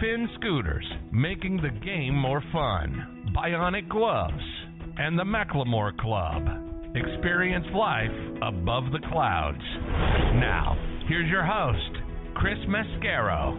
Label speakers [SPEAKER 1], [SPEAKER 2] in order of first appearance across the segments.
[SPEAKER 1] Finn Scooters, making the game more fun, Bionic Gloves, and the McLemore Club. Experience life above the clouds. Now, here's your host, Chris Mascaro.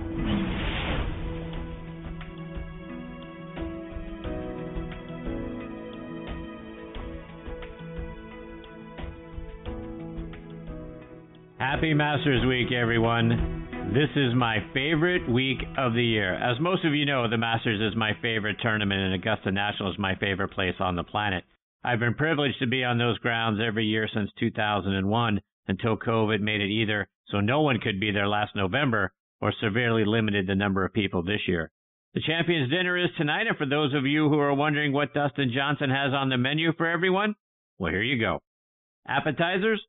[SPEAKER 2] Happy Masters Week, everyone. This is my favorite week of the year. As most of you know, the Masters is my favorite tournament, and Augusta National is my favorite place on the planet. I've been privileged to be on those grounds every year since 2001 until COVID made it either so no one could be there last November or severely limited the number of people this year. The Champions Dinner is tonight, and for those of you who are wondering what Dustin Johnson has on the menu for everyone, well, here you go. Appetizers,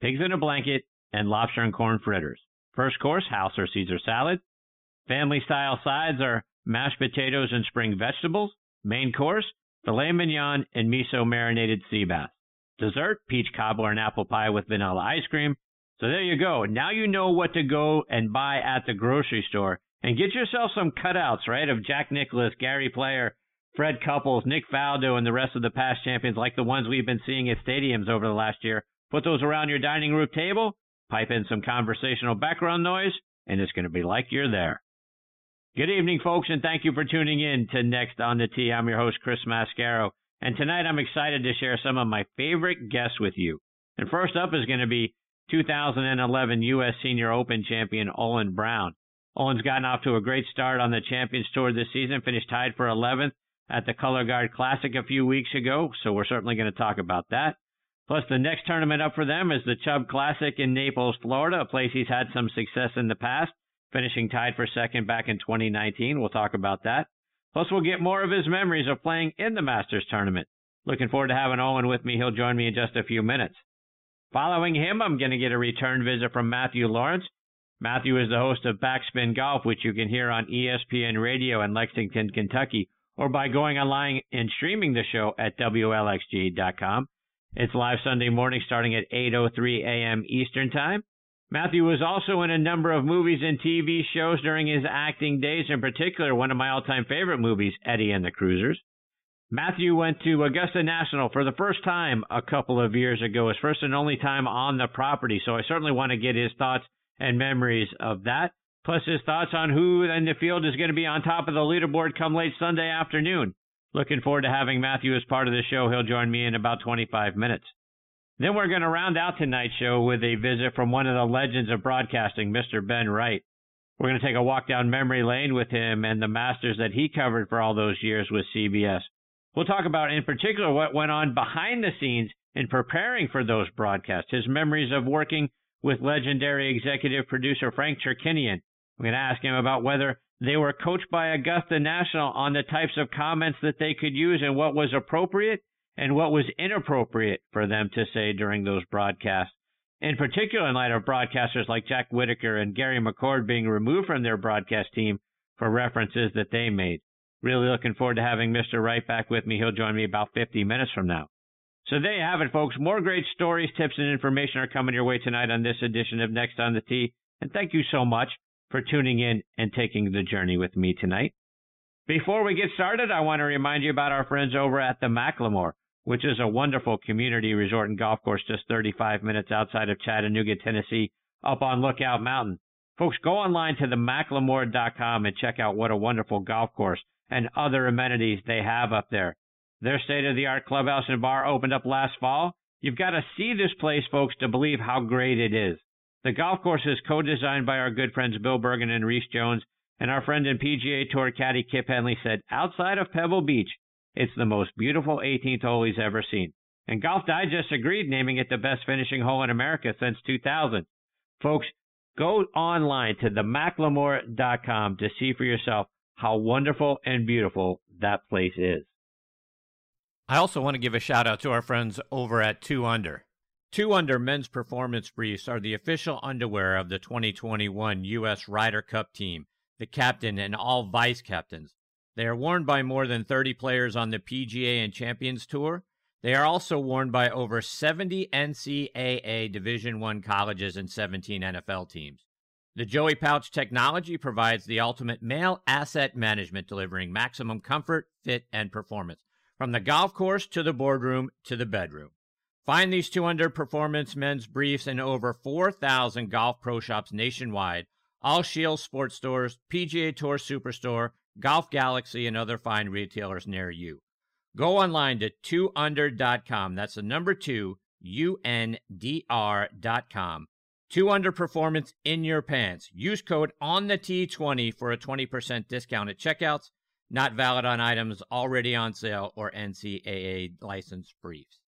[SPEAKER 2] pigs in a blanket, and lobster and corn fritters. First course, house or Caesar salad. Family style sides are mashed potatoes and spring vegetables. Main course, filet mignon and miso marinated sea bass. Dessert, peach cobbler and apple pie with vanilla ice cream. So there you go. Now you know what to go and buy at the grocery store. And get yourself some cutouts, right, of Jack Nicklaus, Gary Player, Fred Couples, Nick Faldo, and the rest of the past champions like the ones we've been seeing at stadiums over the last year. Put those around your dining room table Pipe in some conversational background noise, and it's going to be like you're there. Good evening, folks, and thank you for tuning in to Next on the Tee. I'm your host, Chris Mascaro, and tonight I'm excited to share some of my favorite guests with you. And first up is going to be 2011 U.S. Senior Open champion Olin Browne. Olin's gotten off to a great start on the Champions Tour this season, finished tied for 11th at the Cologuard Classic a few weeks ago, so we're certainly going to talk about that. Plus, the next tournament up for them is the Chubb Classic in Naples, Florida, a place he's had some success in the past, finishing tied for second back in 2019. We'll talk about that. Plus, we'll get more of his memories of playing in the Masters tournament. Looking forward to having Olin with me. He'll join me in just a few minutes. Following him, I'm going to get a return visit from Matthew Laurance. Matthew is the host of Backspin Golf, which you can hear on ESPN Radio in Lexington, Kentucky, or by going online and streaming the show at WLXG.com. It's live Sunday morning starting at 8.03 a.m. Eastern Time. Matthew was also in a number of movies and TV shows during his acting days, in particular, one of my all time favorite movies, Eddie and the Cruisers. Matthew went to Augusta National for the first time a couple of years ago, his first and only time on the property, so I certainly want to get his thoughts and memories of that, plus his thoughts on who in the field is going to be on top of the leaderboard come late Sunday afternoon. Looking forward to having Matthew as part of the show. He'll join me in about 25 minutes. Then we're going to round out tonight's show with a visit from one of the legends of broadcasting, Mr. Ben Wright. We're going to take a walk down memory lane with him and the masters that he covered for all those years with CBS. We'll talk about, in particular, what went on behind the scenes in preparing for those broadcasts, his memories of working with legendary executive producer Frank Chirkinian. We're going to ask him about whether they were coached by Augusta National on the types of comments that they could use and what was appropriate and what was inappropriate for them to say during those broadcasts. In particular, in light of broadcasters like Jack Whitaker and Gary McCord being removed from their broadcast team for references that they made. Really looking forward to having Mr. Wright back with me. He'll join me about 50 minutes from now. So there you have it, folks. More great stories, tips, and information are coming your way tonight on this edition of Next on the Tee. And thank you so much for tuning in and taking the journey with me tonight. Before we get started, I want to remind you about our friends over at the McLemore, which is a wonderful community resort and golf course just 35 minutes outside of Chattanooga, Tennessee, up on Lookout Mountain. Folks, go online to the McLemore.com and check out what a wonderful golf course and other amenities they have up there. Their state of the art clubhouse and bar opened up last fall. You've got to see this place, folks, to believe how great it is. The golf course is co designed by our good friends Bill Bergin and Rees Jones, and our friend and PGA Tour caddy Kip Henley said, outside of Pebble Beach, it's the most beautiful 18th hole he's ever seen. And Golf Digest agreed, naming it the best finishing hole in America since 2000. Folks, go online to themclemore.com to see for yourself how wonderful and beautiful that place is.
[SPEAKER 3] I also want to give a shout out to our friends over at 2 Under. 2 Under men's performance briefs are the official underwear of the 2021 U.S. Ryder Cup team, the captain and all vice captains. They are worn by more than 30 players on the PGA and Champions Tour. They are also worn by over 70 NCAA Division I colleges and 17 NFL teams. The Joey Pouch technology provides the ultimate male asset management, delivering maximum comfort, fit, and performance from the golf course to the boardroom to the bedroom. Find these 200 performance men's briefs in over 4,000 golf pro shops nationwide, all Scheels sports stores, PGA Tour Superstore, Golf Galaxy, and other fine retailers near you. Go online to 2under.com. That's the number 2, U-N-D-R.com. 2 under performance in your pants. Use code on the T20 for a 20% discount at checkouts. Not valid on items already on sale or NCAA licensed briefs.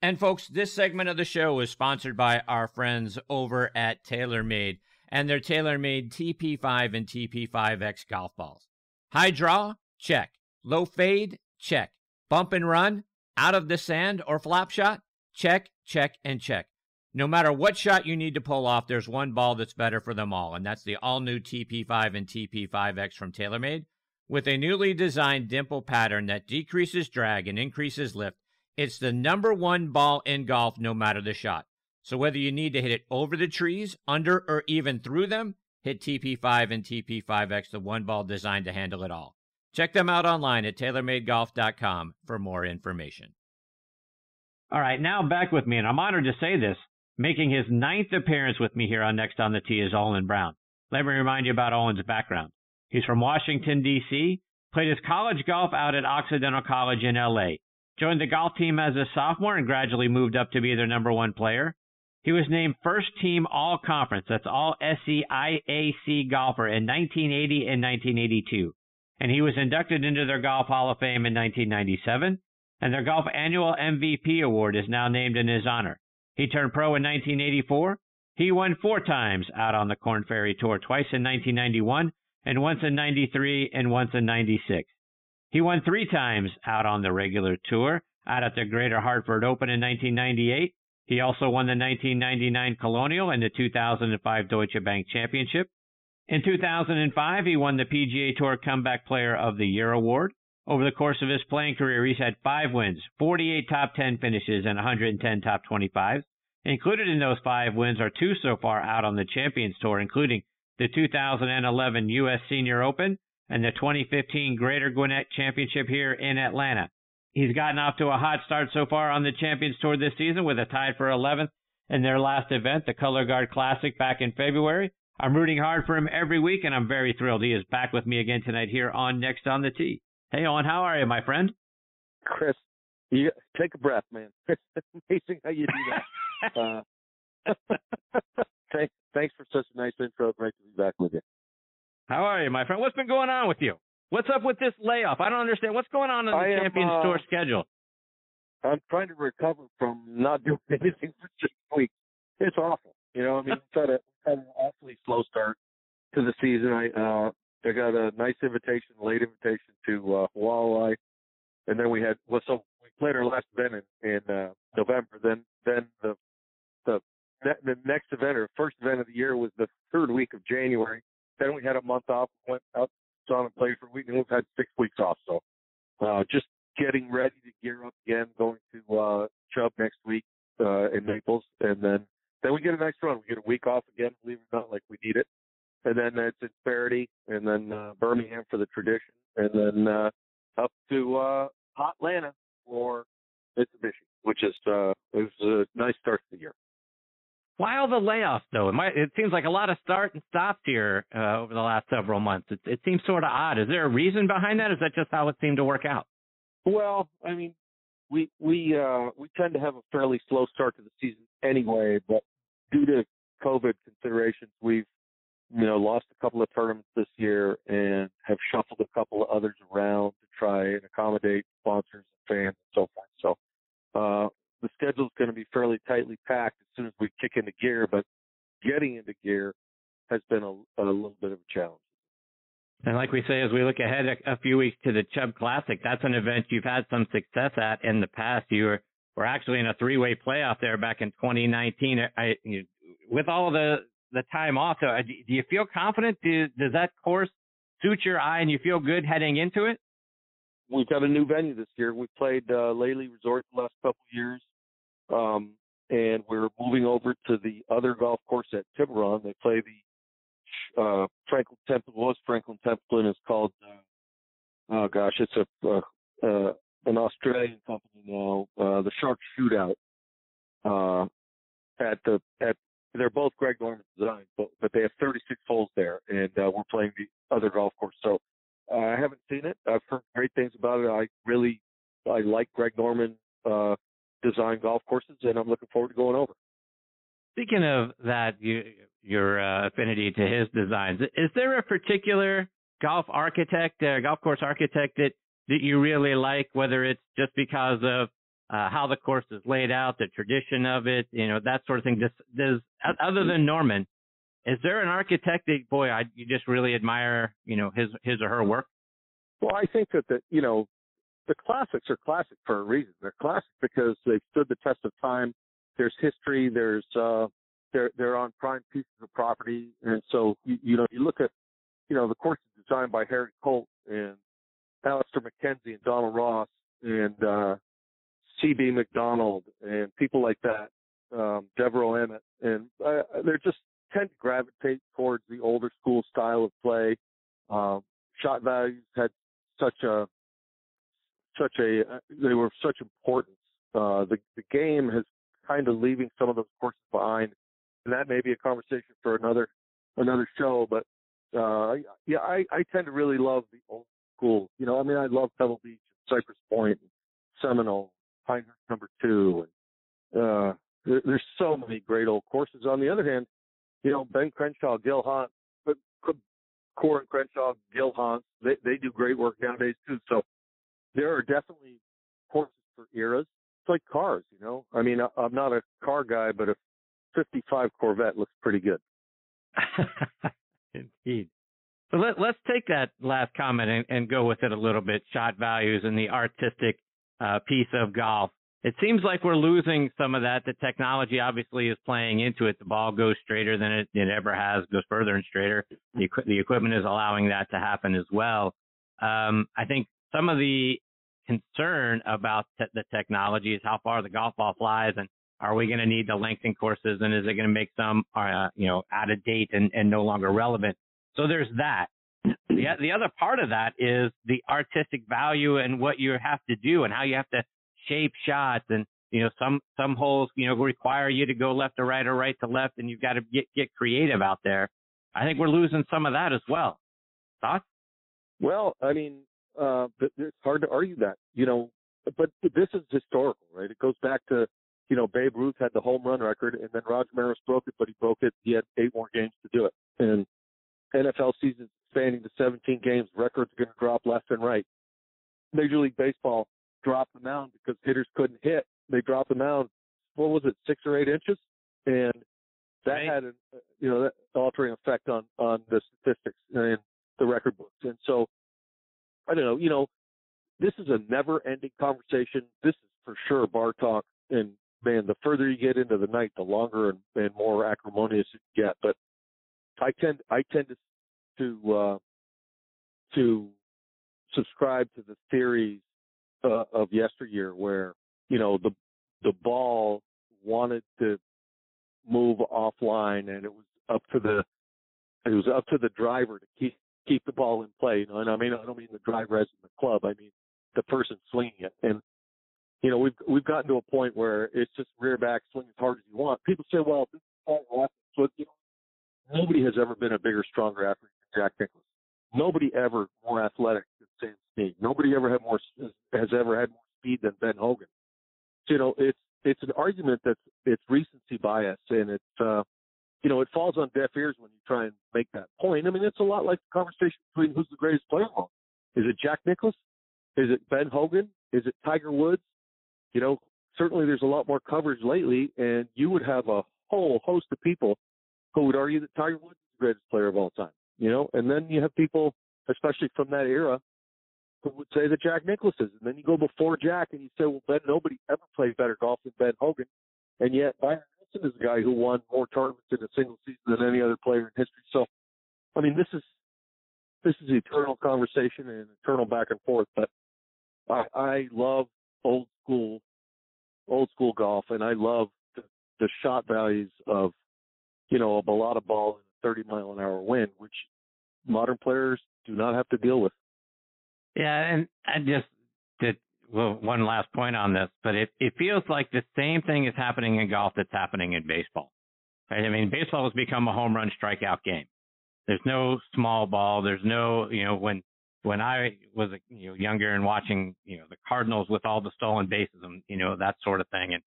[SPEAKER 3] And folks, this segment of the show is sponsored by our friends over at TaylorMade and their TaylorMade TP5 and TP5X golf balls. High draw? Check. Low fade? Check. Bump and run? Out of the sand or flop shot? Check, check, and check. No matter what shot you need to pull off, there's one ball that's better for them all, and that's the all new TP5 and TP5X from TaylorMade. With a newly designed dimple pattern that decreases drag and increases lift, it's the number one ball in golf no matter the shot. So whether you need to hit it over the trees, under, or even through them, hit TP5 and TP5X, the one ball designed to handle it all. Check them out online at TaylorMadeGolf.com for more information.
[SPEAKER 2] All right, now back with me, and I'm honored to say this. Making his ninth appearance with me here on Next on the Tee is Olin Browne. Let me remind you about Olin's background. He's from Washington, D.C., played his college golf out at Occidental College in L.A., joined the golf team as a sophomore and gradually moved up to be their number one player. He was named first team all conference, that's all SCIAC golfer in 1980 and 1982. And he was inducted into their Golf Hall of Fame in 1997. And their golf annual MVP award is now named in his honor. He turned pro in 1984. He won four times out on the Korn Ferry Tour, twice in 1991 and once in 93 and once in 96. He won three times out on the regular tour, out at the Greater Hartford Open in 1998. He also won the 1999 Colonial and the 2005 Deutsche Bank Championship. In 2005, he won the PGA Tour Comeback Player of the Year award. Over the course of his playing career, he's had five wins, 48 top 10 finishes, and 110 top 25s. Included in those five wins are two so far out on the Champions Tour, including the 2011 U.S. Senior Open, and the 2015 Greater Gwinnett Championship here in Atlanta. He's gotten off to a hot start so far on the Champions Tour this season with a tie for 11th in their last event, the Cologuard Classic back in February. I'm rooting hard for him every week, and I'm very thrilled he is back with me again tonight here on Next on the Tee. Hey, Olin, how are you, my friend?
[SPEAKER 4] Chris, you take a breath, man. It's amazing how you do that. uh, thanks for such a nice intro. Great to be back with you.
[SPEAKER 2] How are you, my friend? What's been going on with you? What's up with this layoff? I don't understand. What's going on in the Champions uh, Tour schedule?
[SPEAKER 4] I'm trying to recover from not doing anything for six weeks. It's awful. You know, I mean, we had, a, had an awfully slow start to the season. I uh, I got a nice invitation, late invitation to uh, Hualalai, and then we had well, so we played our last event in, in uh, November. Then then the the the next event or first event of the year was the third week of January. Then we had a month off, went out on and played for a week, and we've had six weeks off. So uh, just getting ready to gear up again, going to uh, Chubb next week uh, in Naples, and then then we get a nice run. We get a week off again, believe it or not, like we need it. And then it's in Insperity, and then uh, Birmingham for the tradition, and then uh, up to uh, Atlanta for Mitsubishi, which is uh, it was a nice start to the year.
[SPEAKER 2] Why all the layoffs though? It, might, it seems like a lot of start and stops here uh, over the last several months. It, it seems sort of odd. Is there a reason behind that? Is that just how it seemed to work out?
[SPEAKER 4] Well, I mean, we we uh, we tend to have a fairly slow start to the season anyway, but due to COVID considerations, we've you know lost a couple of tournaments this year and have shuffled a couple of others around to try and accommodate sponsors and fans and so forth. So uh, the schedule is going to be fairly tightly packed as soon as we kick into gear, but getting into gear has been a, a little bit of a challenge.
[SPEAKER 2] And like we say, as we look ahead a, a, few weeks to the Chubb Classic, that's an event you've had some success at in the past. You were, were actually in a three-way playoff there back in 2019. I, you, with all the the time off, so do you feel confident? Do, does that course suit your eye, and you feel good heading into it?
[SPEAKER 4] We've got a new venue this year. We played uh, Lely Resort the last couple of years. Um, and we're moving over to the other golf course at Tiburon. They play the uh, Franklin Templeton was Franklin Templeton is called. Uh, oh gosh, it's a uh, uh, an Australian company now. Uh, the Shark Shootout. Uh, at the at they're both Greg Norman designs, but but they have 36 holes there, and uh, we're playing the other golf course. So uh, I haven't seen it. I've heard great things about it. I really I like Greg Norman uh, design golf courses, and I'm looking forward to going over.
[SPEAKER 2] Speaking of that, you, your uh, affinity to his designs, is there a particular golf architect, uh, golf course architect that that you really like? Whether it's just because of uh, how the course is laid out, the tradition of it, you know, that sort of thing. Does, does other than Norman, is there an architect that boy I, you just really admire, you know, his his or her work?
[SPEAKER 4] Well, I think that the you know the classics are classic for a reason. They're classic because they've stood the test of time. There's history. There's uh, they're they're on prime pieces of property, and so you, you know you look at you know the course is designed by Harry Colt and Alister MacKenzie and Donald Ross and uh, C.B. Macdonald and people like that, um, Devereux Emmet, and uh, they're just tend to gravitate towards the older school style of play. Um, shot values had such a such a they were such importance. Uh, the the game has kind of leaving some of those courses behind, and that may be a conversation for another another show. But uh, yeah, I I tend to really love the old school. You know, I mean, I love Pebble Beach, and Cypress Point, and Seminole, Pinehurst Number Two, and uh, there, there's so many great old courses. On the other hand, you know, Ben Crenshaw, Gil Hanse, but Coore and Crenshaw, Gil Hanse, they they do great work nowadays too. So there are definitely courses for eras. It's like cars, you know. I mean, I'm not a car guy, but a 55 Corvette looks pretty good.
[SPEAKER 2] Indeed. So let, let's take that last comment and, and, go with it a little bit. Shot values and the artistic uh, piece of golf. It seems like we're losing some of that. The technology obviously is playing into it. The ball goes straighter than it, it ever has, goes further and straighter. The, the equipment is allowing that to happen as well. Um, I think some of the concern about te- the technology is how far the golf ball flies and are we going to need to lengthen courses and is it going to make some uh, you know out of date and, and no longer relevant? So there's that. The, the other part of that is the artistic value and what you have to do and how you have to shape shots and you know some some holes you know require you to go left to right or right to left and you've got to get get creative out there. I think we're losing some of that as well. Thoughts
[SPEAKER 4] well i mean uh, but it's hard to argue that, you know. But this is historical, right? It goes back to, you know, Babe Ruth had the home run record, and then Roger Maris broke it, but he broke it. He had eight more games to do it, and NFL season expanding to 17 games. Records are going to drop left and right. Major League Baseball dropped the mound because hitters couldn't hit. They dropped the mound. What was it, six or eight inches? And that right. had an, you know, that altering effect on on the statistics and the record books. And so I don't know, you know, this is a never ending conversation. This is for sure bar talk. And man, the further you get into the night, the longer and, and more acrimonious it get. But I tend, I tend to, to, uh, to subscribe to the theories uh, of yesteryear where, you know, the, the ball wanted to move offline and it was up to the, it was up to the driver to keep keep the ball in play. You know, and I mean, I don't mean the driver as in the club. I mean the person swinging it. And you know, we've we've gotten to a point where it's just rear back, swing as hard as you want. People say, well, this but you know, nobody has ever been a bigger, stronger athlete than Jack Nicklaus. Nobody ever more athletic than Sam Snead. Nobody ever had more has ever had more speed than Ben Hogan. You know, it's it's an argument that's it's recency bias, and it's uh, you know it falls on deaf ears when you try and make that point. I mean, it's a lot like the conversation between who's the greatest player of all. Is it Jack Nicklaus? Is it Ben Hogan? Is it Tiger Woods? You know, certainly there's a lot more coverage lately, and you would have a whole host of people who would argue that Tiger Woods is the greatest player of all time. You know, and then you have people, especially from that era, who would say that Jack Nicklaus is. And then you go before Jack and you say, well, Ben, nobody ever played better golf than Ben Hogan. And yet Byron Nelson is a guy who won more tournaments in a single season than any other player in history. So, I mean, this is this is eternal conversation and eternal back and forth. But I, I love old school, old school golf, and I love the, the shot values of, you know, a balata ball and a 30 mile an hour wind, which modern players do not have to deal with.
[SPEAKER 2] Yeah, and I just well, one last point on this, but it, it feels like the same thing is happening in golf that's happening in baseball. Right? I mean, baseball has become a home run strikeout game. There's no small ball. There's no, you know, when when I was you know younger and watching, you know, the Cardinals with all the stolen bases and you know that sort of thing, and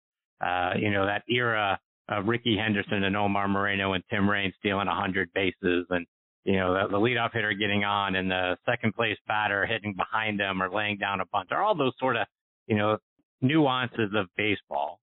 [SPEAKER 2] uh, you know that era of Rickey Henderson and Omar Moreno and Tim Raines stealing a hundred bases and you know, the, the leadoff hitter getting on and the second place batter hitting behind them or laying down a bunt or all those sort of, you know, nuances of baseball.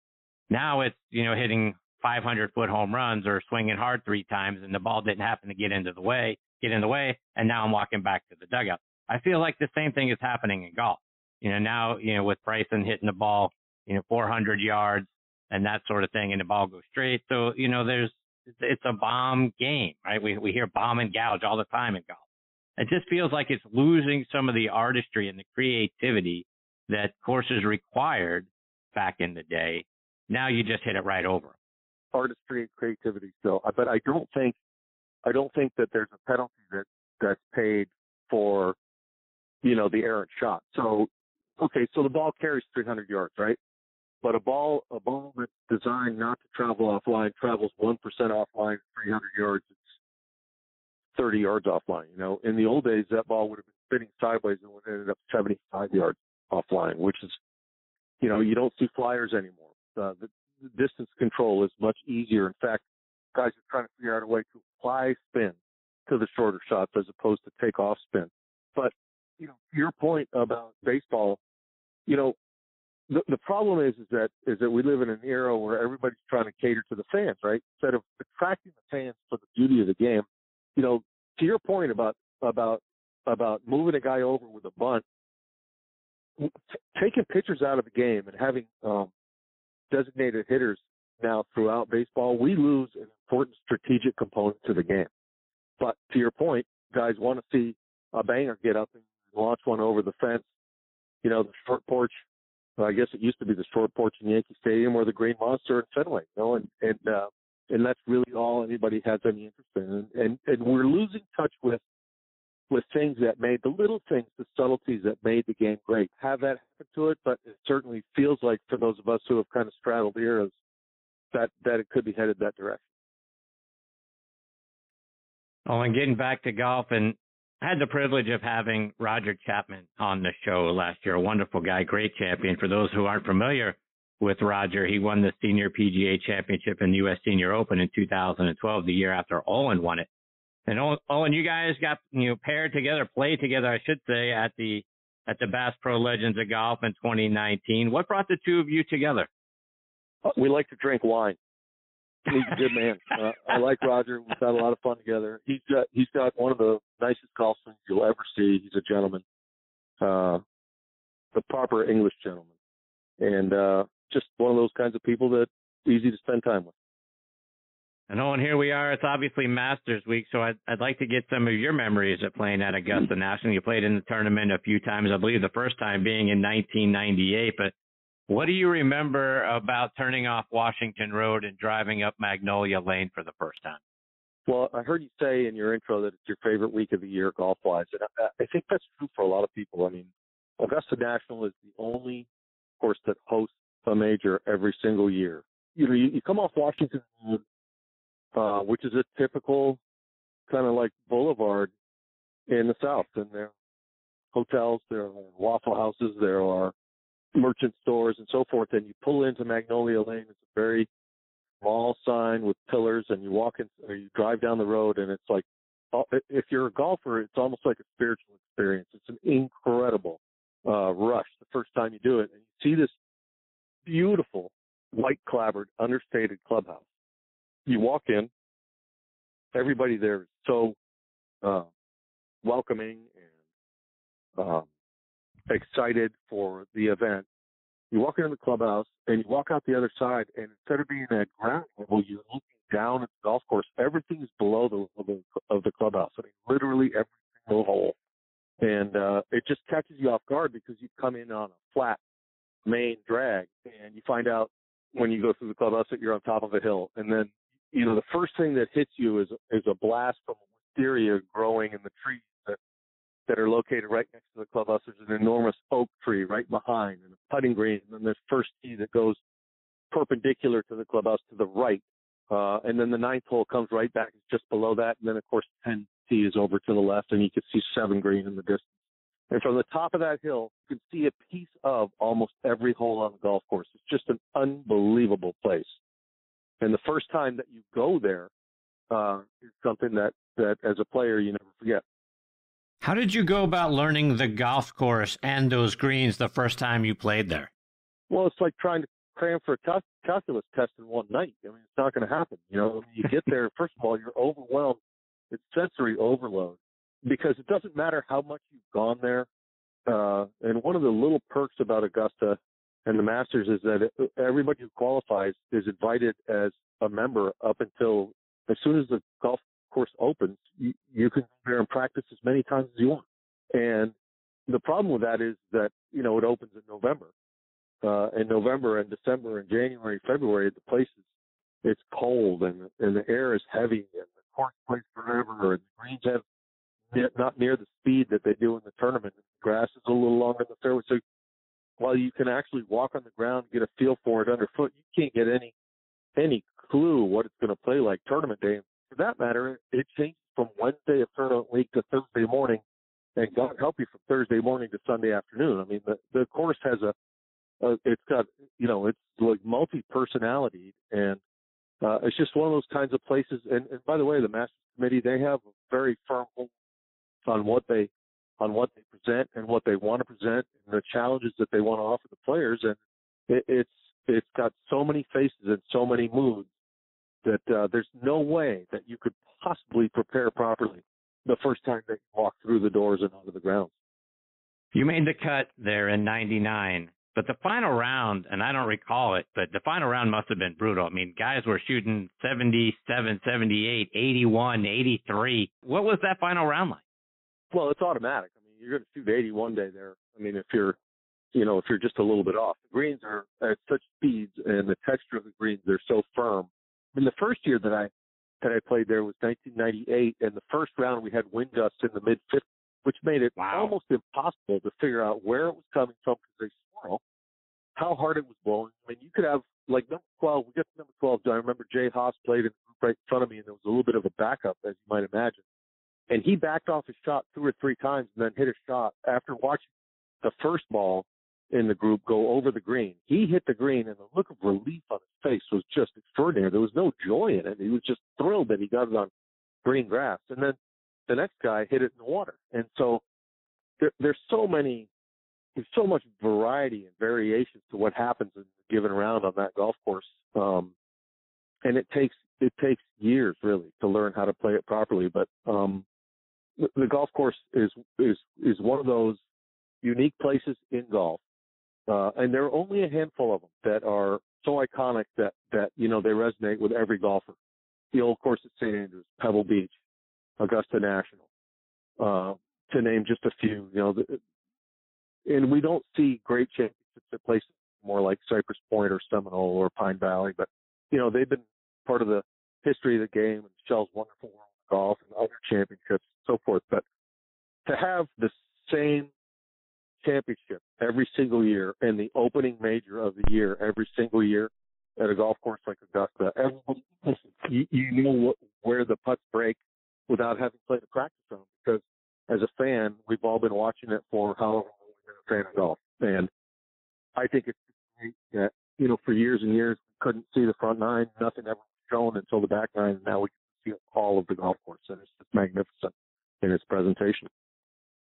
[SPEAKER 2] Now it's, you know, hitting 500 foot home runs or swinging hard three times and the ball didn't happen to get into the way, get in the way. And now I'm walking back to the dugout. I feel like the same thing is happening in golf. You know, now, you know, with Bryson hitting the ball, you know, 400 yards and that sort of thing and the ball goes straight. So, you know, there's, it's a bomb game, right? We we hear bomb and gouge all the time in golf. It just feels like it's losing some of the artistry and the creativity that courses required back in the day. Now you just hit it right over.
[SPEAKER 4] Artistry and creativity still, but I don't think I don't think that there's a penalty that that's paid for you know the errant shot. So okay, so the ball carries 300 yards, right? But a ball, a ball that's designed not to travel offline travels 1% offline, 300 yards. It's 30 yards offline. You know, in the old days, that ball would have been spinning sideways and would have ended up 75 yards offline, which is, you know, you don't see flyers anymore. Uh, the, the distance control is much easier. In fact, guys are trying to figure out a way to apply spin to the shorter shots as opposed to take off spin. But, you know, your point about baseball, you know, the, the problem is is that is that we live in an era where everybody's trying to cater to the fans, right? Instead of attracting the fans for the beauty of the game. You know, to your point about about about moving a guy over with a bunt, t- taking pitchers out of the game and having um, designated hitters now throughout baseball, we lose an important strategic component to the game. But to your point, guys want to see a banger get up and launch one over the fence. You know, the short porch I guess it used to be the short porch in Yankee Stadium or the Green Monster in Fenway, you know, and and uh, and that's really all anybody has any interest in, and, and and we're losing touch with with things that made the little things, the subtleties that made the game great. Have that happen to it, but it certainly feels like for those of us who have kind of straddled eras, that that it could be headed that direction.
[SPEAKER 2] Oh, and getting back to golf, and I had the privilege of having Roger Chapman on the show last year. A wonderful guy, great champion. For those who aren't familiar with Roger, he won the Senior PGA Championship and the U.S. Senior Open in 2012, the year after Olin won it. And Olin, you guys got you know paired together, played together, I should say, at the at the Bass Pro Legends of Golf in 2019. What brought the two of you together?
[SPEAKER 4] Uh, we like to drink wine he's a good man. Uh, I like Roger. We've had a lot of fun together. He's got he's got one of the nicest golf swings you'll ever see. He's a gentleman, uh, the proper English gentleman, and uh, just one of those kinds of people that easy to spend time with.
[SPEAKER 2] And oh, and here we are. It's obviously Masters Week, so I'd, I'd like to get some of your memories of playing at Augusta National. You played in the tournament a few times, I believe the first time being in 1998. But what do you remember about turning off Washington Road and driving up Magnolia Lane for the first time?
[SPEAKER 4] Well, I heard you say in your intro that it's your favorite week of the year golf wise, and I, I think that's true for a lot of people. I mean, Augusta National is the only course that hosts a major every single year. You know, you, you come off Washington Road, uh, which is a typical kind of like boulevard in the South. And there are hotels, there are waffle houses, there are merchant stores and so forth. And you pull into Magnolia Lane. It's a very small sign with pillars, and you walk in or you drive down the road, and it's like uh, if you're a golfer, it's almost like a spiritual experience. It's an incredible uh, rush the first time you do it, and you see this beautiful white clapboard, understated clubhouse. You walk in, everybody there is so uh, welcoming and um, excited for the event. You walk into the clubhouse and you walk out the other side, and instead of being at ground level, you're looking down at the golf course. Everything is below the level of the clubhouse. I mean, literally every single hole, and uh, it just catches you off guard because you come in on a flat main drag, and you find out when you go through the clubhouse that you're on top of a hill, and then you know the first thing that hits you is is a blast from wisteria growing in the trees that are located right next to the clubhouse. There's an enormous oak tree right behind, and a putting green, and then there's first tee that goes perpendicular to the clubhouse to the right, uh, and then the ninth hole comes right back just below that, and then of course 10 tee is over to the left, and you can see seven green in the distance. And from the top of that hill, you can see a piece of almost every hole on the golf course. It's just an unbelievable place. And the first time that you go there uh, is something that, that as a player you never forget.
[SPEAKER 2] How did you go about learning the golf course and those greens the first time you played there?
[SPEAKER 4] Well, it's like trying to cram for a calculus test in one night. I mean, it's not going to happen. You know, you get there, first of all, you're overwhelmed. It's sensory overload because it doesn't matter how much you've gone there. Uh, and one of the little perks about Augusta and the Masters is that everybody who qualifies is invited as a member up until as soon as the golf course opens. You, you can go there and practice as many times as you want. And the problem with that is that you know it opens in November. Uh, in November and December and January, February, the place is it's cold and and the air is heavy and the course plays forever and the greens have not near the speed that they do in the tournament. The grass is a little longer in the fairway, so while you can actually walk on the ground, and get a feel for it underfoot, you can't get any any clue what it's going to play like tournament day. For that matter, it changes from Wednesday of tournament week to Thursday morning, and God help you from Thursday morning to Sunday afternoon. I mean, the the course has a, a it's got you know it's like multi personality, and uh, it's just one of those kinds of places. And, and by the way, the Masters Committee they have a very firm on what they on what they present and what they want to present and the challenges that they want to offer the players. And it, it's it's got so many faces and so many moods that uh, there's no way that you could possibly prepare properly the first time that you walk through the doors and onto the grounds.
[SPEAKER 2] You made the cut there in '99, but the final round, and I don't recall it, but the final round must have been brutal. I mean, guys were shooting 77, 78, 81, 83. What was that final round like?
[SPEAKER 4] Well, it's automatic. I mean, you're going to shoot 80 one day there. I mean, if you're, you know, if you're just a little bit off, the greens are at such speeds and the texture of the greens, they're so firm. I mean, the first year that I, that I played there was 1998 and the first round we had wind gusts in the mid 50s, which made it wow. almost impossible to figure out where it was coming from because they swirl, how hard it was blowing. I mean, you could have like number 12, we get to number 12. I remember Jay Haas played in the group right in front of me and there was a little bit of a backup as you might imagine. And he backed off his shot two or three times and then hit a shot after watching the first ball in the group go over the green. He hit the green and the look of relief on his face was just extraordinary. There was no joy in it. He was just thrilled that he got it on green grass. And then the next guy hit it in the water. And so there, there's so many, there's so much variety and variations to what happens in a given round on that golf course. Um, and it takes, it takes years really to learn how to play it properly. But, um, the, golf course is is is one of those unique places in golf, uh, and there are only a handful of them that are so iconic that that you know they resonate with every golfer. The old course at St Andrews, Pebble Beach, Augusta National, uh, to name just a few. You know, the, and we don't see great championships at places more like Cypress Point or Seminole or Pine Valley, but you know they've been part of the history of the game and Shell's wonderful world of golf and other championships so forth. But to have the same championship every single year and the opening major of the year every single year, at a golf course like Augusta. Everybody, you, you know what, where the putts break without having played a practice round because as a fan, we've all been watching it for however long we've been a fan of golf. And I think it's great that, you know, for years and years, we couldn't see the front nine. Nothing ever shown until the back nine. And now we can see all of the golf course. And it's just magnificent in its presentation.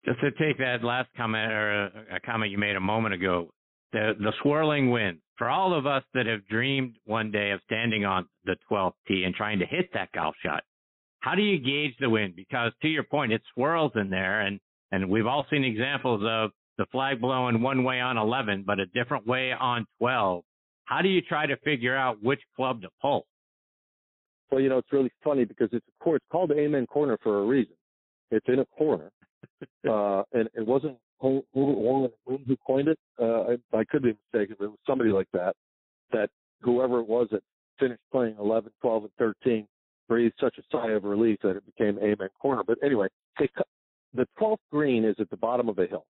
[SPEAKER 2] Just to take that last comment or a, comment you made a moment ago, the the swirling wind. For all of us that have dreamed one day of standing on the 12th tee and trying to hit that golf shot, how do you gauge the wind? Because to your point, it swirls in there, and and we've all seen examples of the flag blowing one way on 11, but a different way on 12. How do you try to figure out which club to pull?
[SPEAKER 4] Well, you know, it's really funny because it's. It's called the Amen Corner for a reason. It's in a corner, uh, and it wasn't who, who, who coined it. Uh, I, I could be mistaken, but it was somebody like that. That whoever it was that finished playing 11, 12, and 13 breathed such a sigh of relief that it became Amen Corner. But anyway, they, the 12th green is at the bottom of a hill.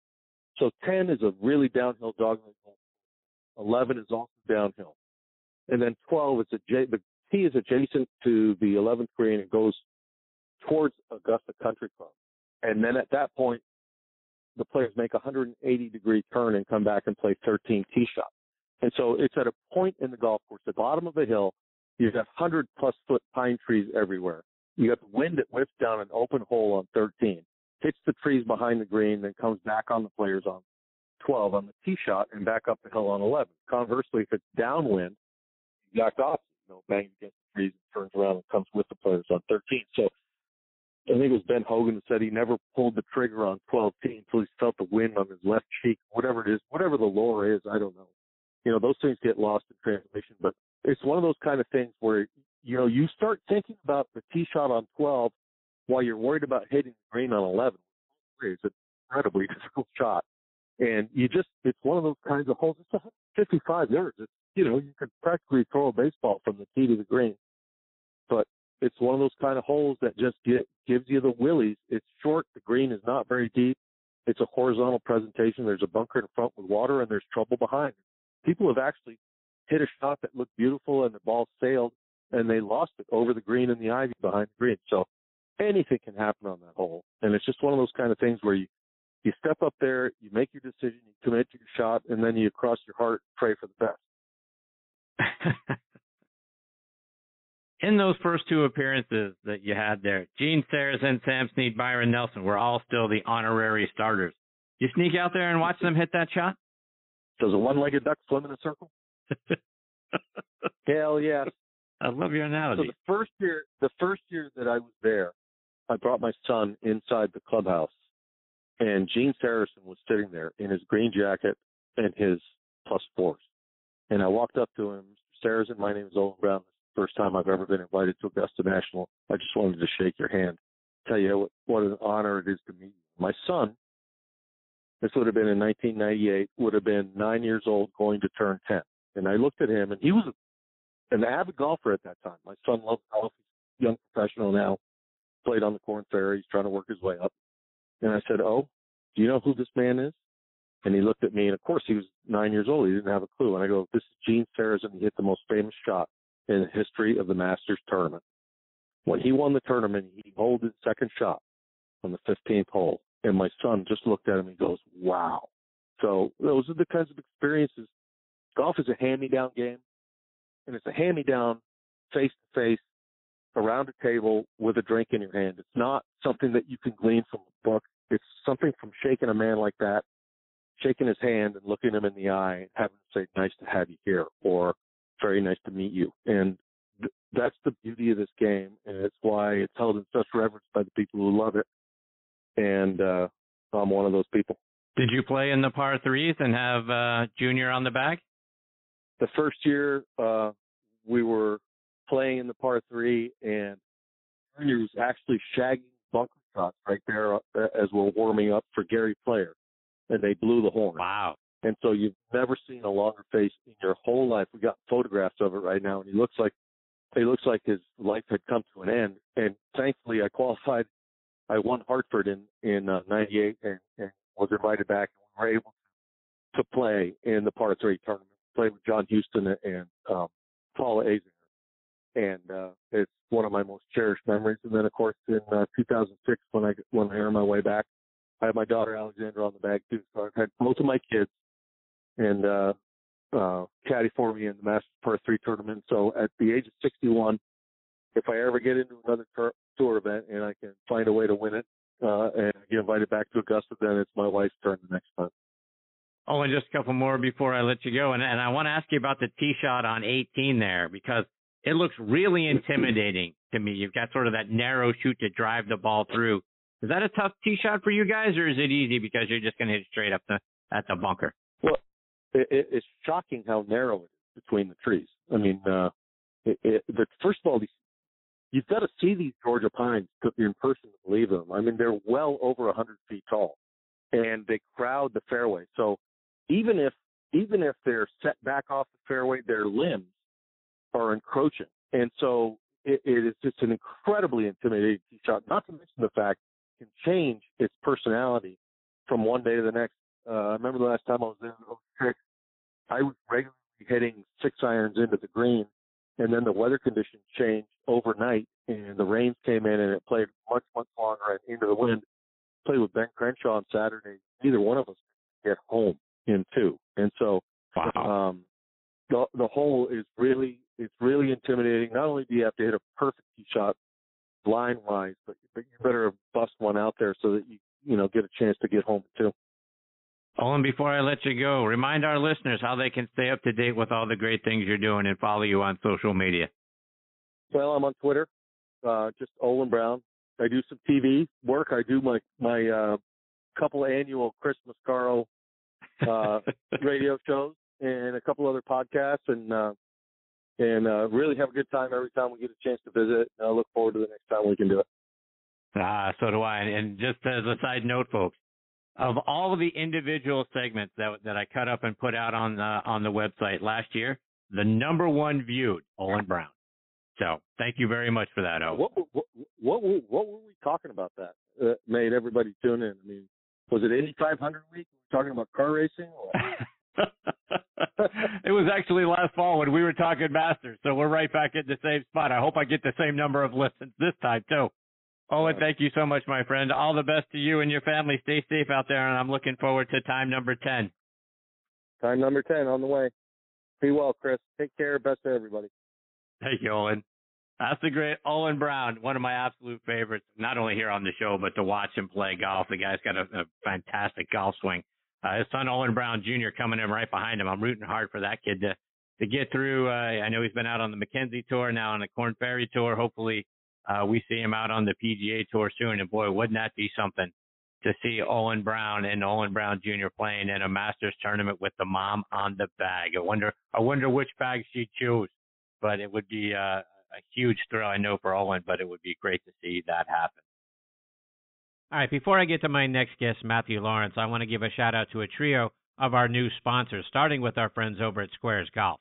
[SPEAKER 4] So 10 is a really downhill dogleg. 11 is also downhill. And then 12 is a the tee is adjacent to the 11th green and goes towards Augusta Country Club. And then at that point, the players make a 180 degree turn and come back and play 13 tee shots. And so it's at a point in the golf course, the bottom of a hill. You have got 100 plus foot pine trees everywhere. You got the wind that whips down an open hole on 13, hits the trees behind the green, then comes back on the players on 12 on the tee shot and back up the hill on 11. Conversely, if it's downwind, exact opposite. You know, bangs against the trees and turns around and comes with the players on 13. So I think it was Ben Hogan who said he never pulled the trigger on 12 team until he felt the wind on his left cheek, whatever it is, whatever the lore is, I don't know. You know, those things get lost in translation, but it's one of those kind of things where, you know, you start thinking about the tee shot on 12 while you're worried about hitting the green on 11. It's an incredibly difficult shot. And you just, it's one of those kinds of holes. It's 55 yards. It's, you know, you could practically throw a baseball from the tee to the green. It's one of those kind of holes that just get, gives you the willies. It's short. The green is not very deep. It's a horizontal presentation. There's a bunker in front with water and there's trouble behind. People have actually hit a shot that looked beautiful and the ball sailed and they lost it over the green and the ivy behind the green. So anything can happen on that hole. And it's just one of those kind of things where you, you step up there, you make your decision, you commit to your shot, and then you cross your heart, and pray for the best.
[SPEAKER 2] in those first two appearances that you had there, Gene Sarazen, Sam Snead, Byron Nelson were all still the honorary starters. You sneak out there and watch them hit that shot?
[SPEAKER 4] Does a one-legged duck swim in a circle? Hell yes.
[SPEAKER 2] I love your analogy.
[SPEAKER 4] So the first year, the first year that I was there, I brought my son inside the clubhouse, and Gene Sarazen was sitting there in his green jacket and his plus fours. And I walked up to him, Sarazen, my name is Olin Browne first time I've ever been invited to Augusta National. I just wanted to shake your hand, tell you what, an honor it is to meet you. My son, this would have been in 1998, would have been nine years old going to turn 10. And I looked at him and he was an avid golfer at that time. My son loved golf. He's a young professional now, played on the Korn Ferry. He's trying to work his way up. And I said, Oh, do you know who this man is? And he looked at me, and of course, he was nine years old. He didn't have a clue. And I go, This is Gene Sarazen. He hit the most famous shot in the history of the Masters tournament. When he won the tournament, he held his second shot on the 15th hole. And my son just looked at him and goes, wow. So those are the kinds of experiences. Golf is a hand-me-down game, and it's a hand-me-down face-to-face around a table with a drink in your hand. It's not something that you can glean from a book. It's something from shaking a man like that, shaking his hand and looking him in the eye and having him say, nice to have you here, or very nice to meet you. And th- that's the beauty of this game, and it's why it's held in such reverence by the people who love it. And uh, I'm one of those people.
[SPEAKER 2] Did you play in the par threes and have uh, Junior on the back?
[SPEAKER 4] The first year, uh, we were playing in the par three, and Junior was actually shagging bunker shots right there uh, as we're warming up for Gary Player, and they blew the horn.
[SPEAKER 2] Wow!
[SPEAKER 4] And so you've never seen a longer face in your whole life. We got photographs of it right now, and he looks like he looks like his life had come to an end. And thankfully, I qualified. I won Hartford in in uh, '98 and, and was invited back, and we were able to play in the par three tournament. Played with John Huston and um, Paul Azinger. And uh, it's one of my most cherished memories. And then, of course, in uh, 2006, when I when I earned my way back, I had my daughter Alexandra on the bag too. So I've had both of my kids and uh, uh, caddy for me in the Masters Par Three tournament. So at the age of 61, if I ever get into another tour event and I can find a way to win it uh, and get invited back to Augusta, then it's my wife's turn the next time.
[SPEAKER 2] Oh, and just a couple more before I let you go. And, and I want to ask you about the tee shot on 18 there because it looks really intimidating to me. You've got sort of that narrow chute to drive the ball through. Is that a tough tee shot for you guys, or is it easy because you're just going to hit straight up the, at the bunker?
[SPEAKER 4] Well, it, it, it's shocking how narrow it is between the trees. I mean, uh, it, it, but first of all, these, you've got to see these Georgia pines to, in person to believe them. I mean, they're well over a 100 feet tall, and they crowd the fairway. So even if even if they're set back off the fairway, their limbs are encroaching, and so it, it is just an incredibly intimidating tee shot. Not to mention the fact it can change its personality from one day to the next. Uh, I remember the last time I was there in 06, I was regularly hitting six irons into the green, and then the weather conditions changed overnight, and the rains came in, and it played much, much longer and into the wind. Played with Ben Crenshaw on Saturday. Neither one of us could get home in two, and so
[SPEAKER 2] wow.
[SPEAKER 4] um, the the hole is really it's really intimidating. Not only do you have to hit a perfect tee shot line wise, but, but you better bust one out there so that you you know get a chance to get home too.
[SPEAKER 2] Oh, and before I let you go, remind our listeners how they can stay up to date with all the great things you're doing and follow you on social media.
[SPEAKER 4] Well, I'm on Twitter, uh, just Olin Browne. I do some TV work. I do my my uh, couple annual Christmas Caro uh, radio shows and a couple other podcasts, and uh, and uh, really have a good time every time we get a chance to visit. And I look forward to the next time we can do it.
[SPEAKER 2] Ah, so do I. And just as a side note, folks, of all of the individual segments that that I cut up and put out on the on the website last year, the number one viewed Olin Browne. So thank you very much for that, O.
[SPEAKER 4] What what what, what, were we talking about that that made everybody tune in? I mean, was it 8500 week? We talking about car racing?
[SPEAKER 2] it was actually last fall when we were talking Masters, so we're right back in the same spot. I hope I get the same number of listens this time too. Olin, thank you so much, my friend. All the best to you and your family. Stay safe out there, and I'm looking forward to time number 10.
[SPEAKER 4] Time number 10 on the way. Be well, Chris. Take care. Best to everybody.
[SPEAKER 2] Thank you, Olin. That's the great Olin Browne, one of my absolute favorites, not only here on the show, but to watch him play golf. The guy's got a, a fantastic golf swing. Uh, his son, Olin Browne Jr., coming in right behind him. I'm rooting hard for that kid to, to get through. Uh, I know he's been out on the Mackenzie Tour, now on the Korn Ferry Tour. Hopefully, uh, we see him out on the PGA Tour soon. And boy, wouldn't that be something to see Olin Browne and Olin Browne Jr. playing in a Masters tournament with the mom on the bag. I wonder, I wonder which bag she'd choose, but it would be uh, a huge thrill, I know, for Olin. but it would be great to see that happen. All right, before I get to my next guest, Matthew Laurance, I want to give a shout out to a trio of our new sponsors, starting with our friends over at Squairz Golf.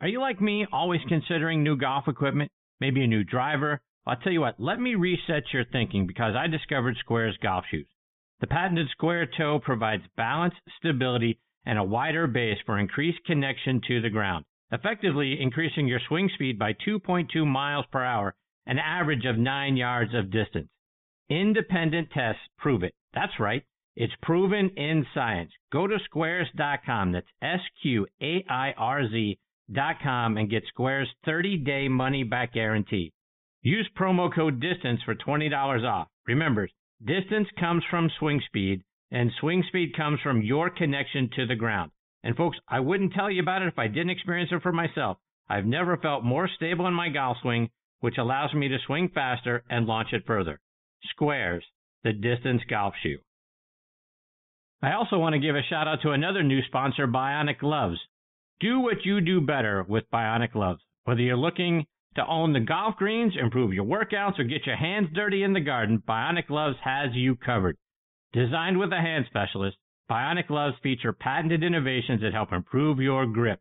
[SPEAKER 2] Are you like me, always considering new golf equipment? Maybe a new driver. I'll tell you what, let me reset your thinking because I discovered Squairz golf shoes. The patented Square Toe provides balance, stability, and a wider base for increased connection to the ground, effectively increasing your swing speed by 2.2 miles per hour, an average of 9 yards of distance. Independent tests prove it. That's right. It's proven in science. Go to squairz.com. That's S Q A I R Z com and get Squairz 30 day money back guarantee. Use promo code DISTANCE for $20 off. Remember, distance comes from swing speed, and swing speed comes from your connection to the ground. And folks, I wouldn't tell you about it if I didn't experience it for myself. I've never felt more stable in my golf swing, which allows me to swing faster and launch it further. Squairz, the distance golf shoe. I also want to give a shout out to another new sponsor, Bionic Gloves. Do what you do better with Bionic Gloves. Whether you're looking to own the golf greens, improve your workouts, or get your hands dirty in the garden, Bionic Gloves has you covered. Designed with a hand specialist, Bionic Gloves feature patented innovations that help improve your grip.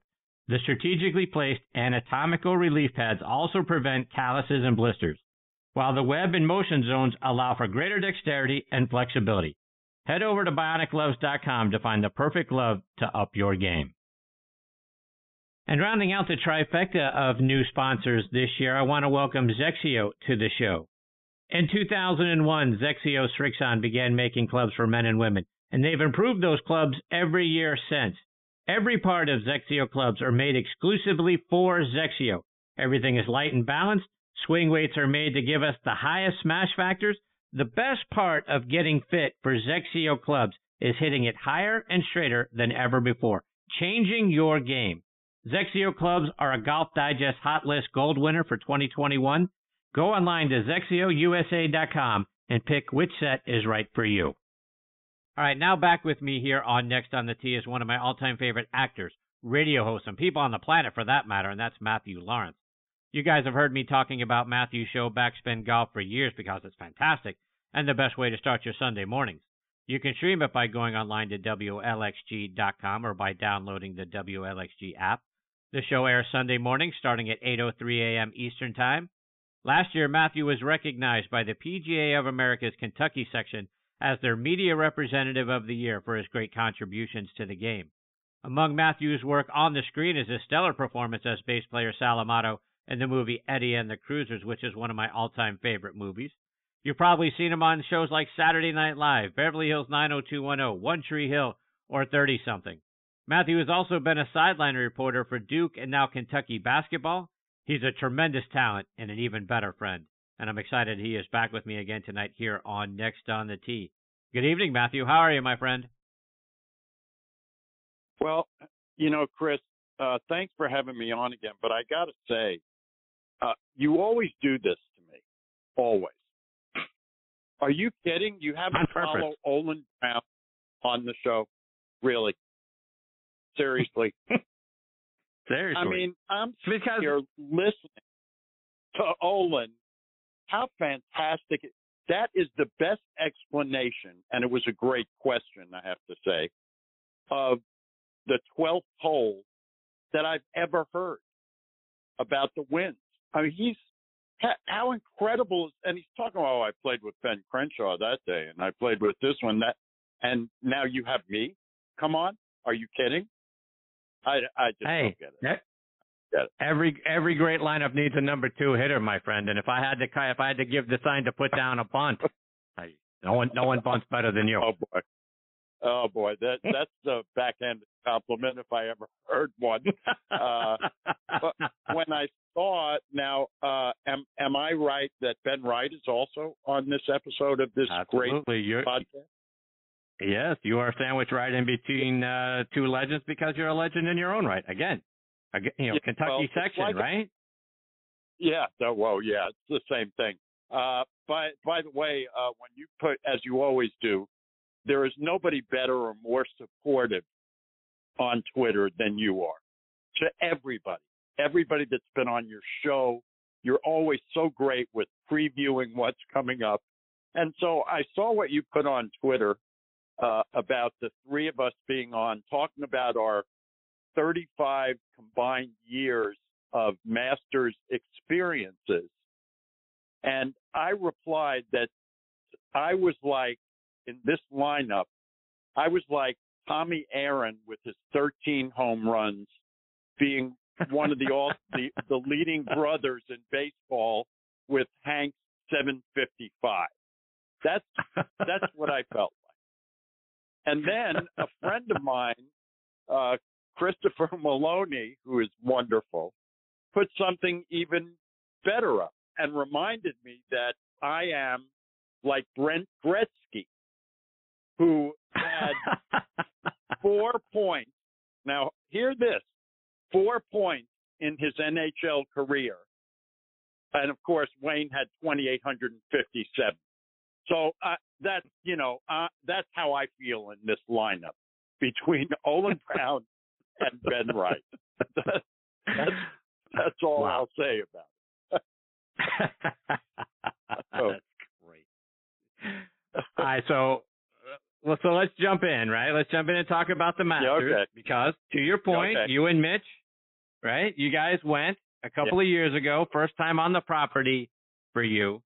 [SPEAKER 2] The strategically placed anatomical relief pads also prevent calluses and blisters, while the web and motion zones allow for greater dexterity and flexibility. Head over to bionicgloves.com to find the perfect glove to up your game. And rounding out the trifecta of new sponsors this year, I want to welcome XXIO to the show. In 2001, XXIO Srixon began making clubs for men and women, and they've improved those clubs every year since. Every part of XXIO clubs are made exclusively for XXIO. Everything is light and balanced. Swing weights are made to give us the highest smash factors. The best part of getting fit for XXIO clubs is hitting it higher and straighter than ever before, changing your game. XXIO clubs are a Golf Digest Hot List Gold winner for 2021. Go online to XXIOUSA.com and pick which set is right for you.
[SPEAKER 3] All right, now back with me here on Next on the Tee is one of my all-time favorite actors, radio hosts, and people on the planet for that matter, and that's Matthew Laurance. You guys have heard me talking about Matthew's show Backspin Golf for years because it's fantastic and the best way to start your Sunday mornings. You can stream it by going online to WLXG.com or by downloading the WLXG app. The show airs Sunday morning starting at 8:03 a.m. Eastern Time. Last year, Matthew was recognized by the PGA of America's Kentucky section as their media representative of the year for his great contributions to the game. Among Matthew's work on the screen is his stellar performance as bass player Sal Amato in the movie Eddie and the Cruisers, which is one of my all-time favorite movies. You've probably seen him on shows like Saturday Night Live, Beverly Hills 90210, One Tree Hill, or 30 something. Matthew has also been a sideline reporter for Duke and now Kentucky basketball. He's a tremendous talent and an even better friend. And I'm excited he is back with me again tonight here on Next on the Tee. Good evening, Matthew. How are you, my friend?
[SPEAKER 5] Well, you know, Chris, uh, thanks for having me on again. But I got to say, uh, you always do this to me, always. Are you kidding? You haven't followed Olin Browne on the show, really? Seriously?
[SPEAKER 2] Seriously.
[SPEAKER 5] I mean, I'm
[SPEAKER 2] because
[SPEAKER 5] here listening to Olin. How fantastic! That is the best explanation, and it was a great question, I have to say, of the 12th hole that I've ever heard about the wins. I mean, he's how incredible is, and he's talking about, oh, I played with Ben Crenshaw that day, and I played with this one that, and now you have me. Come on, are you kidding? I, I just
[SPEAKER 2] hey,
[SPEAKER 5] don't get it.
[SPEAKER 2] It. Every every great lineup needs a number two hitter, my friend. And if I had to if I had to give the sign to put down a bunt, I, no one no one bunts better than you.
[SPEAKER 5] Oh boy, oh boy, that that's a backhand compliment if I ever heard one. Uh, but when I saw it, now uh, am am I right that Ben Wright is also on this episode of this
[SPEAKER 2] Absolutely.
[SPEAKER 5] great
[SPEAKER 2] You're,
[SPEAKER 5] podcast?
[SPEAKER 2] Yes, you are sandwiched right in between uh, two legends because you're a legend in your own right. Again, again you know,
[SPEAKER 5] Yeah,
[SPEAKER 2] Kentucky
[SPEAKER 5] well,
[SPEAKER 2] section,
[SPEAKER 5] like-
[SPEAKER 2] right?
[SPEAKER 5] Yeah. So, well, yeah, it's the same thing. Uh, by by the way, uh, when you put, as you always do, there is nobody better or more supportive on Twitter than you are to everybody. Everybody that's been on your show, you're always so great with previewing what's coming up. And so I saw what you put on Twitter uh, about the three of us being on, talking about our 35 combined years of Masters experiences. And I replied that I was like, in this lineup, I was like Tommy Aaron with his 13 home runs being one of the all the, the leading brothers in baseball with Hank's 755. That's that's what I felt. And then a friend of mine, uh, Christopher Maloney, who is wonderful, put something even better up and reminded me that I am like Brent Gretzky, who had four points. Now, hear this four points in his NHL career. And of course, Wayne had 2,857. So uh, that's, you know, uh, that's how I feel in this lineup between Olin Browne and Ben Wright. that's, that's, that's all
[SPEAKER 2] Wow.
[SPEAKER 5] I'll say about Oh.
[SPEAKER 2] That's great. All right, so uh, well, so let's jump in, right? Let's jump in and talk about the Masters
[SPEAKER 5] okay.
[SPEAKER 2] because, to your point,
[SPEAKER 5] Okay.
[SPEAKER 2] you and Mitch, right? You guys went a couple of years ago, first time on the property for you.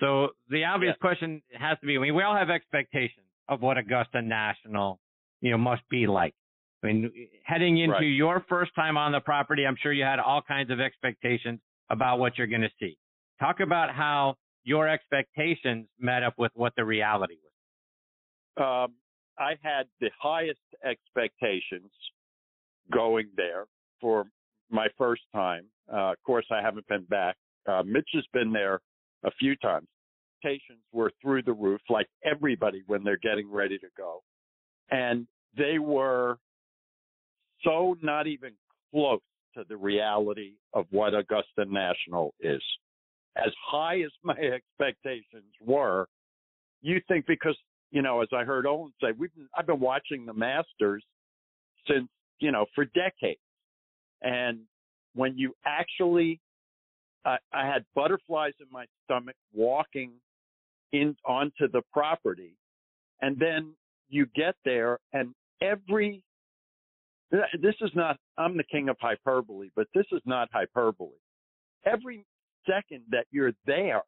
[SPEAKER 2] So the obvious question has to be: I mean, we all have expectations of what Augusta National, you know, must be like. I mean, heading into
[SPEAKER 5] Right.
[SPEAKER 2] your first time on the property, I'm sure you had all kinds of expectations about what you're going to see. Talk about how your expectations met up with what the reality was.
[SPEAKER 5] um, I had the highest expectations going there for my first time. Uh, of course, I haven't been back. Uh, Mitch has been there a few times. Expectations were through the roof, like everybody when they're getting ready to go, and they were so not even close to the reality of what Augusta National is. As high as my expectations were, you think because you know, as I heard Olin say, we've been, I've been watching the Masters since you know for decades, and when you actually, I, I had butterflies in my stomach walking in onto the property, and then you get there, and every this is not I'm the king of hyperbole, but this is not hyperbole. Every second that you're there,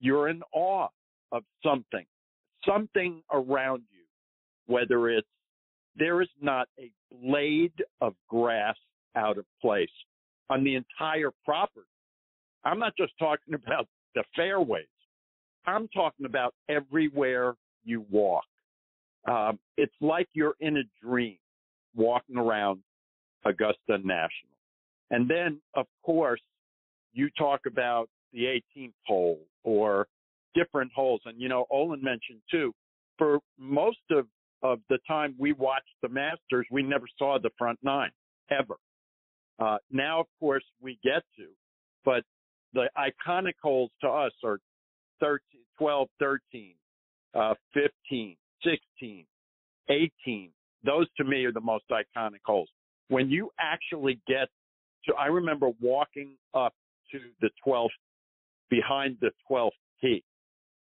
[SPEAKER 5] you're in awe of something something around you, whether it's there is not a blade of grass out of place on the entire property. I'm not just talking about the fairways. I'm talking about everywhere you walk. Um, it's like you're in a dream walking around Augusta National. And then, of course, you talk about the 18th hole or different holes. And, you know, Olin mentioned too, for most of, of the time we watched the Masters, we never saw the front nine ever. Uh, now, of course, we get to, but the iconic holes to us are 13, 12, 13, uh, 15, 16, 18. Those to me are the most iconic holes. When you actually get to, I remember walking up to the 12th, behind the 12th tee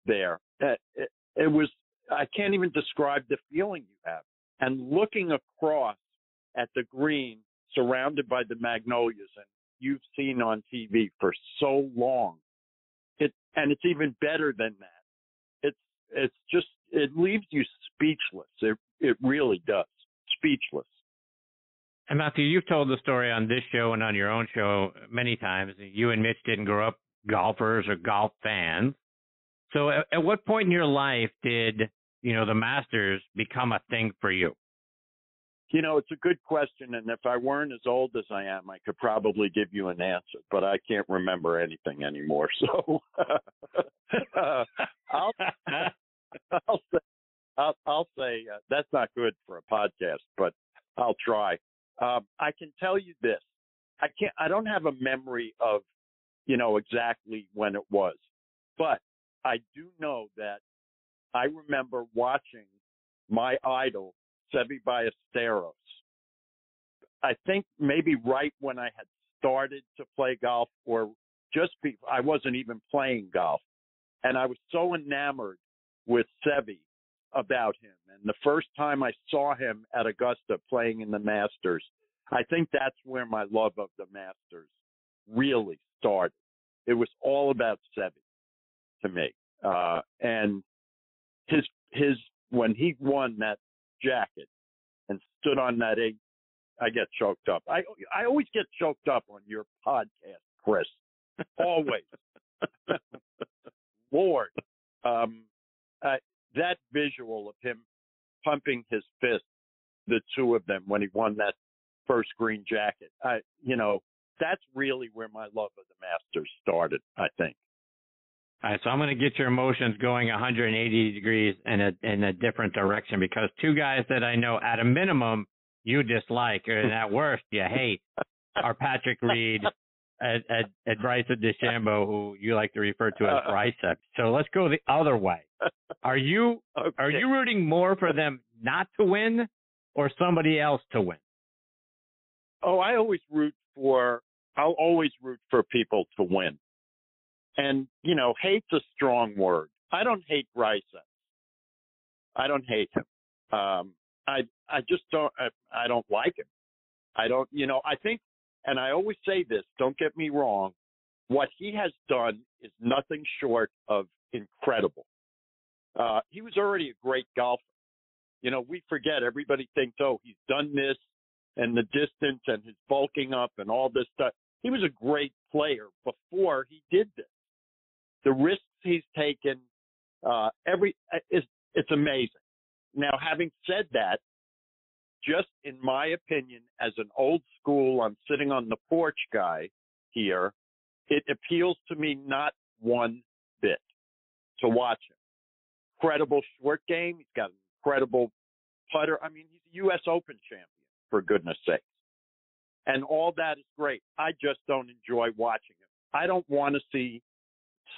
[SPEAKER 5] there. It, it, it was, I can't even describe the feeling you have. And looking across at the green surrounded by the magnolias and you've seen on TV for so long. It, and it's even better than that. It's, it's just, it leaves you speechless. It, it really does. Speechless.
[SPEAKER 2] And Matthew, you've told the story on this show and on your own show many times. You and Mitch didn't grow up golfers or golf fans. So at, at what point in your life did, you know, the Masters become a thing for you?
[SPEAKER 5] You know, it's a good question, and if I weren't as old as I am, I could probably give you an answer, but I can't remember anything anymore. So uh, I'll I'll say I'll, I'll say uh, that's not good for a podcast, but I'll try. Um, I can tell you this: I can't. I don't have a memory of, you know, exactly when it was, but I do know that I remember watching my idol Seve Ballesteros. I think maybe right when I had started to play golf, or just be, I wasn't even playing golf, and I was so enamored with Seve about him. And the first time I saw him at Augusta playing in the Masters, I think that's where my love of the Masters really started. It was all about Seve to me. Uh, and his, his, when he won that jacket and stood on that eight, I get choked up. I, I always get choked up on your podcast, Chris. Always. Lord. Um, uh, that visual of him pumping his fist, the two of them when he won that first green jacket. I, you know, that's really where my love of the Masters started. I think.
[SPEAKER 2] All right, so I'm going to get your emotions going 180 degrees in a in a different direction because two guys that I know at a minimum you dislike and at worst you hate are Patrick Reed and, and, and Bryson DeChambeau, who you like to refer to as uh-uh. Bryson. So let's go the other way. Are you
[SPEAKER 5] Okay.
[SPEAKER 2] are you rooting more for them not to win or somebody else to win?
[SPEAKER 5] Oh, I always root for. I'll always root for people to win. And you know, hate's a strong word. I don't hate Bryson. I don't hate him. Um, I I just don't. I, I don't like him. I don't. You know, I think, and I always say this. Don't get me wrong. What he has done is nothing short of incredible. Uh, he was already a great golfer. You know, we forget. Everybody thinks, oh, he's done this and the distance and his bulking up and all this stuff. He was a great player before he did this. The risks he's taken, uh, every is it's amazing. Now, having said that, just in my opinion, as an old school, I'm sitting on the porch guy here, it appeals to me not one bit to watch him. Incredible short game. He's got an incredible putter. I mean, he's a U.S. Open champion, for goodness sakes. And all that is great. I just don't enjoy watching him. I don't want to see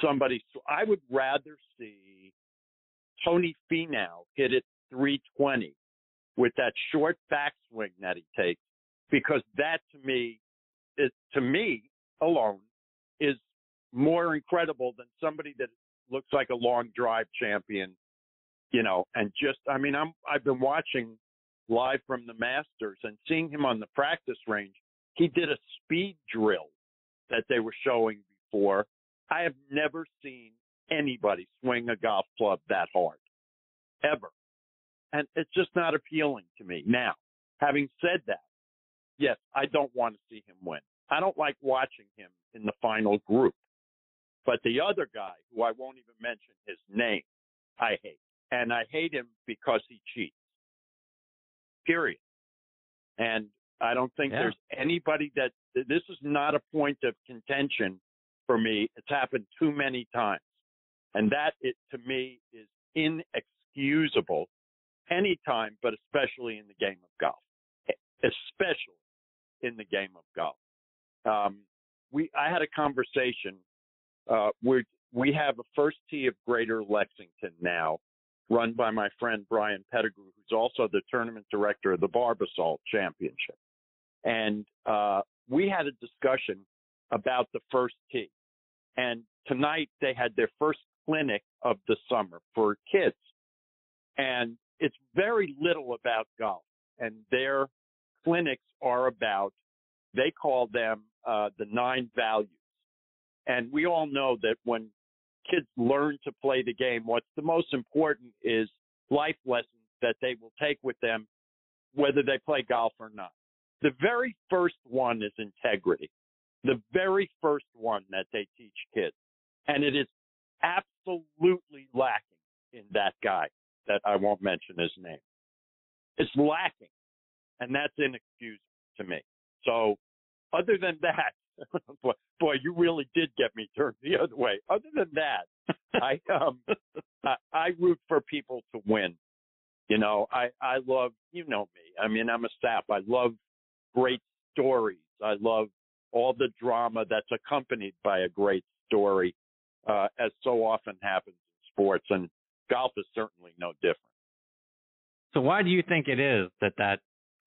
[SPEAKER 5] somebody. So I would rather see Tony Finau hit it 320 with that short backswing that he takes, because that to me, is, to me alone, is more incredible than somebody that looks like a long drive champion, you know, and just I mean I'm I've been watching live from the Masters and seeing him on the practice range. He did a speed drill that they were showing before. I have never seen anybody swing a golf club that hard ever. And it's just not appealing to me. Now, having said that, yes, I don't want to see him win. I don't like watching him in the final group. But the other guy, who I won't even mention his name, I hate. And I hate him because he cheats. Period. And I don't think yeah. there's anybody that this is not a point of contention for me. It's happened too many times. And that it to me is inexcusable anytime, but especially in the game of golf. Especially in the game of golf. Um, we I had a conversation uh, we we have a first tee of Greater Lexington now, run by my friend Brian Pettigrew, who's also the tournament director of the Barbasol Championship. And uh, we had a discussion about the first tee. And tonight they had their first clinic of the summer for kids. And it's very little about golf. And their clinics are about, they call them uh, the nine values. And we all know that when kids learn to play the game, what's the most important is life lessons that they will take with them, whether they play golf or not. The very first one is integrity. The very first one that they teach kids. And it is absolutely lacking in that guy that I won't mention his name. It's lacking. And that's inexcusable to me. So other than that, boy, boy, you really did get me turned the other way. Other than that, I um I, I root for people to win. You know, I I love you know me. I mean, I'm a sap. I love great stories. I love all the drama that's accompanied by a great story, uh, as so often happens in sports, and golf is certainly no different.
[SPEAKER 2] So why do you think it is that that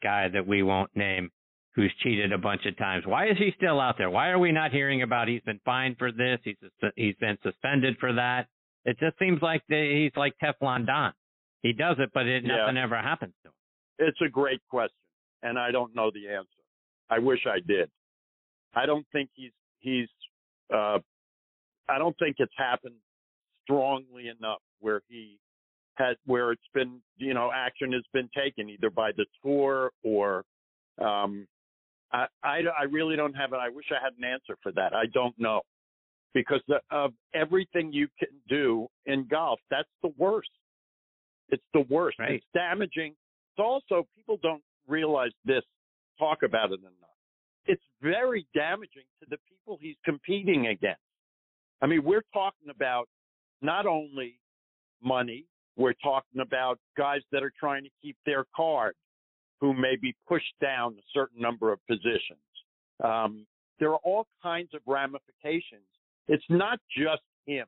[SPEAKER 2] guy that we won't name who's cheated a bunch of times. Why is he still out there? Why are we not hearing about he's been fined for this? He's he's been suspended for that. It just seems like the, he's like Teflon Don. He does it, but it, nothing ever happens to him.
[SPEAKER 5] It's a great question, and I don't know the answer. I wish I did. I don't think he's he's. Uh, I don't think it's happened strongly enough where he has where it's been you know action has been taken either by the tour or um, I, I, I really don't have it. I wish I had an answer for that. I don't know because the, of everything you can do in golf, that's the worst. It's the worst.
[SPEAKER 2] Right.
[SPEAKER 5] It's damaging. It's also people don't realize this, talk about it enough. It's very damaging to the people he's competing against. I mean, we're talking about not only money, we're talking about guys that are trying to keep their card who may be pushed down a certain number of positions. Um, there are all kinds of ramifications. It's not just him.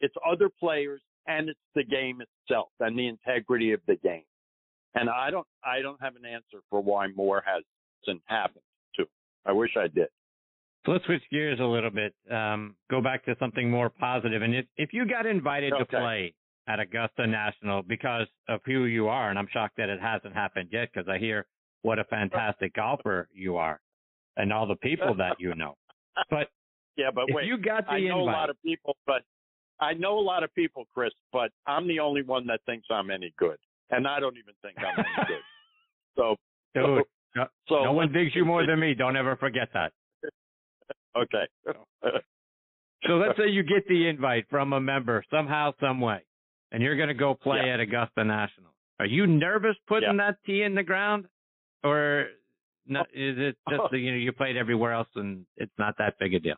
[SPEAKER 5] It's other players and it's the game itself and the integrity of the game. And I don't, I don't have an answer for why more hasn't happened. I wish I did.
[SPEAKER 2] So let's switch gears a little bit. Um, go back to something more positive. And if, if you got invited okay. to play at Augusta National because of who you are. And I'm shocked that it hasn't happened yet because I hear what a fantastic golfer you are and all the people that you know. But
[SPEAKER 5] yeah, but wait,
[SPEAKER 2] you got the
[SPEAKER 5] I know
[SPEAKER 2] invite,
[SPEAKER 5] a lot of people, but I know a lot of people, Chris, but I'm the only one that thinks I'm any good. and I don't even think I'm any good. So,
[SPEAKER 2] Dude, no,
[SPEAKER 5] so
[SPEAKER 2] no one digs you more than me. Don't ever forget that.
[SPEAKER 5] okay.
[SPEAKER 2] So let's say you get the invite from a member somehow, some way, and you're going to go play
[SPEAKER 5] Yeah.
[SPEAKER 2] at Augusta National. Are you nervous putting that tee in the ground, or no, oh. is it just that, you know you played everywhere else and it's not that big a deal?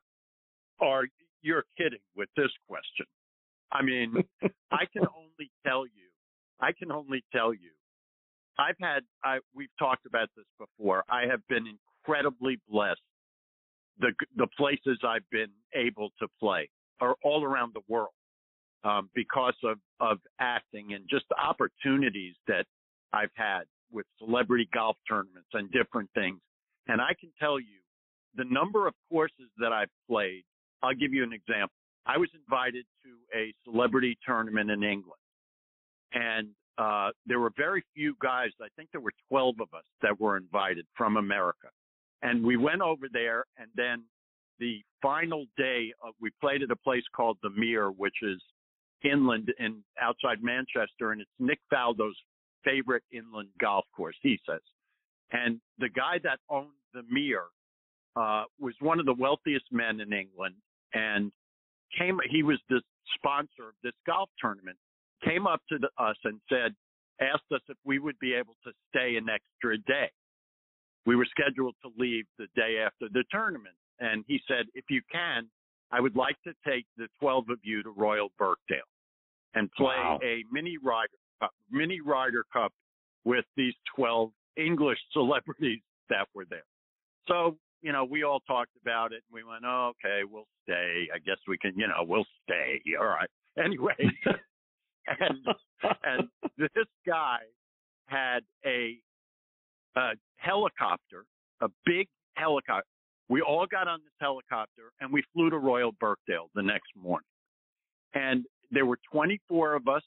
[SPEAKER 5] or you're kidding with this question. I mean, I can only tell you, I can only tell you, I've had, I, we've talked about this before. I have been incredibly blessed. The, the places I've been able to play are all around the world, um, because of, of acting and just the opportunities that I've had with celebrity golf tournaments and different things. And I can tell you the number of courses that I've played I'll give you an example. I was invited to a celebrity tournament in England, and uh, there were very few guys. I think there were 12 of us that were invited from America, and we went over there. And then the final day, of, we played at a place called the Mere, which is inland in outside Manchester, and it's Nick Faldo's favorite inland golf course. He says, and the guy that owned the Mere uh, was one of the wealthiest men in England and came, he was the sponsor of this golf tournament, came up to the, us and said, asked us if we would be able to stay an extra day. We were scheduled to leave the day after the tournament. And he said, if you can, I would like to take the 12 of you to Royal Birkdale and play
[SPEAKER 2] Wow.
[SPEAKER 5] a mini Ryder Cup, mini Ryder Cup with these 12 English celebrities that were there. So, you know, we all talked about it and we went, oh, okay, we'll stay. I guess we can, you know, we'll stay. All right. Anyway, and, and this guy had a, a helicopter, a big helicopter. We all got on this helicopter and we flew to Royal Birkdale the next morning. And there were 24 of us,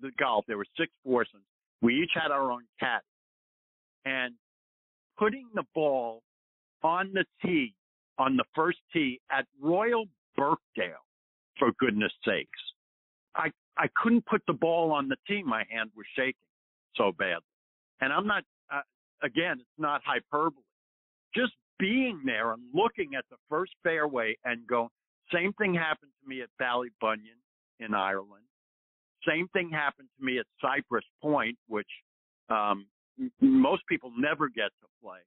[SPEAKER 5] the golf, there were six foursomes. We each had our own cat. And putting the ball on the tee, on the first tee at Royal Birkdale, for goodness sakes. I, I couldn't put the ball on the tee. My hand was shaking so badly. And I'm not, uh, again, it's not hyperbole. Just being there and looking at the first fairway and going, same thing happened to me at Ballybunion in Ireland. Same thing happened to me at Cypress Point, which um, most people never get to play.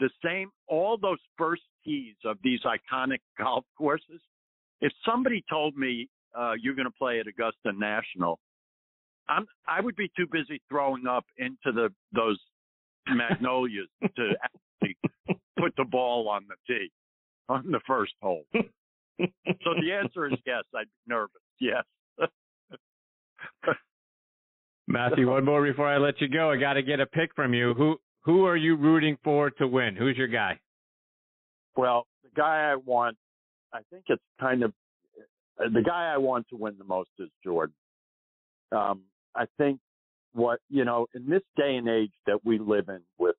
[SPEAKER 5] The same, all those first tees of these iconic golf courses. If somebody told me uh, you're going to play at Augusta National, I'm I would be too busy throwing up into the those magnolias to actually put the ball on the tee on the first hole. so the answer is yes. I'd be nervous. Yes.
[SPEAKER 2] Matthew, one more before I let you go. I got to get a pick from you. Who who are you rooting for to win? Who's your guy?
[SPEAKER 5] Well, the guy I want, I think it's kind of the guy I want to win the most is Jordan. Um, I think what you know in this day and age that we live in, with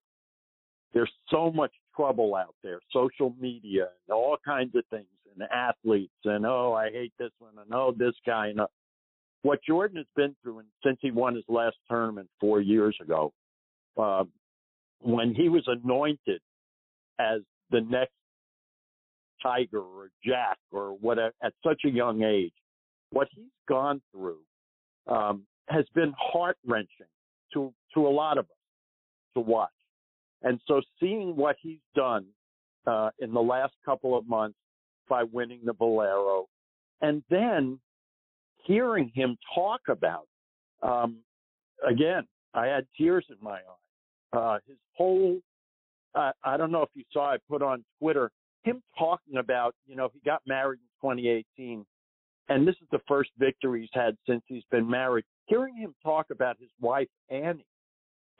[SPEAKER 5] there's so much trouble out there, social media and all kinds of things, and athletes, and oh, I hate this one, and oh, this guy, and uh, what Jordan has been through, and since he won his last tournament four years ago, uh, when he was anointed as the next Tiger or Jack or whatever at such a young age, what he's gone through um, has been heart wrenching to to a lot of us to watch. And so seeing what he's done uh, in the last couple of months by winning the Valero, and then hearing him talk about, um, again, I had tears in my eyes. Uh, his whole, uh, I don't know if you saw, I put on Twitter him talking about, you know, he got married in 2018, and this is the first victory he's had since he's been married. Hearing him talk about his wife Annie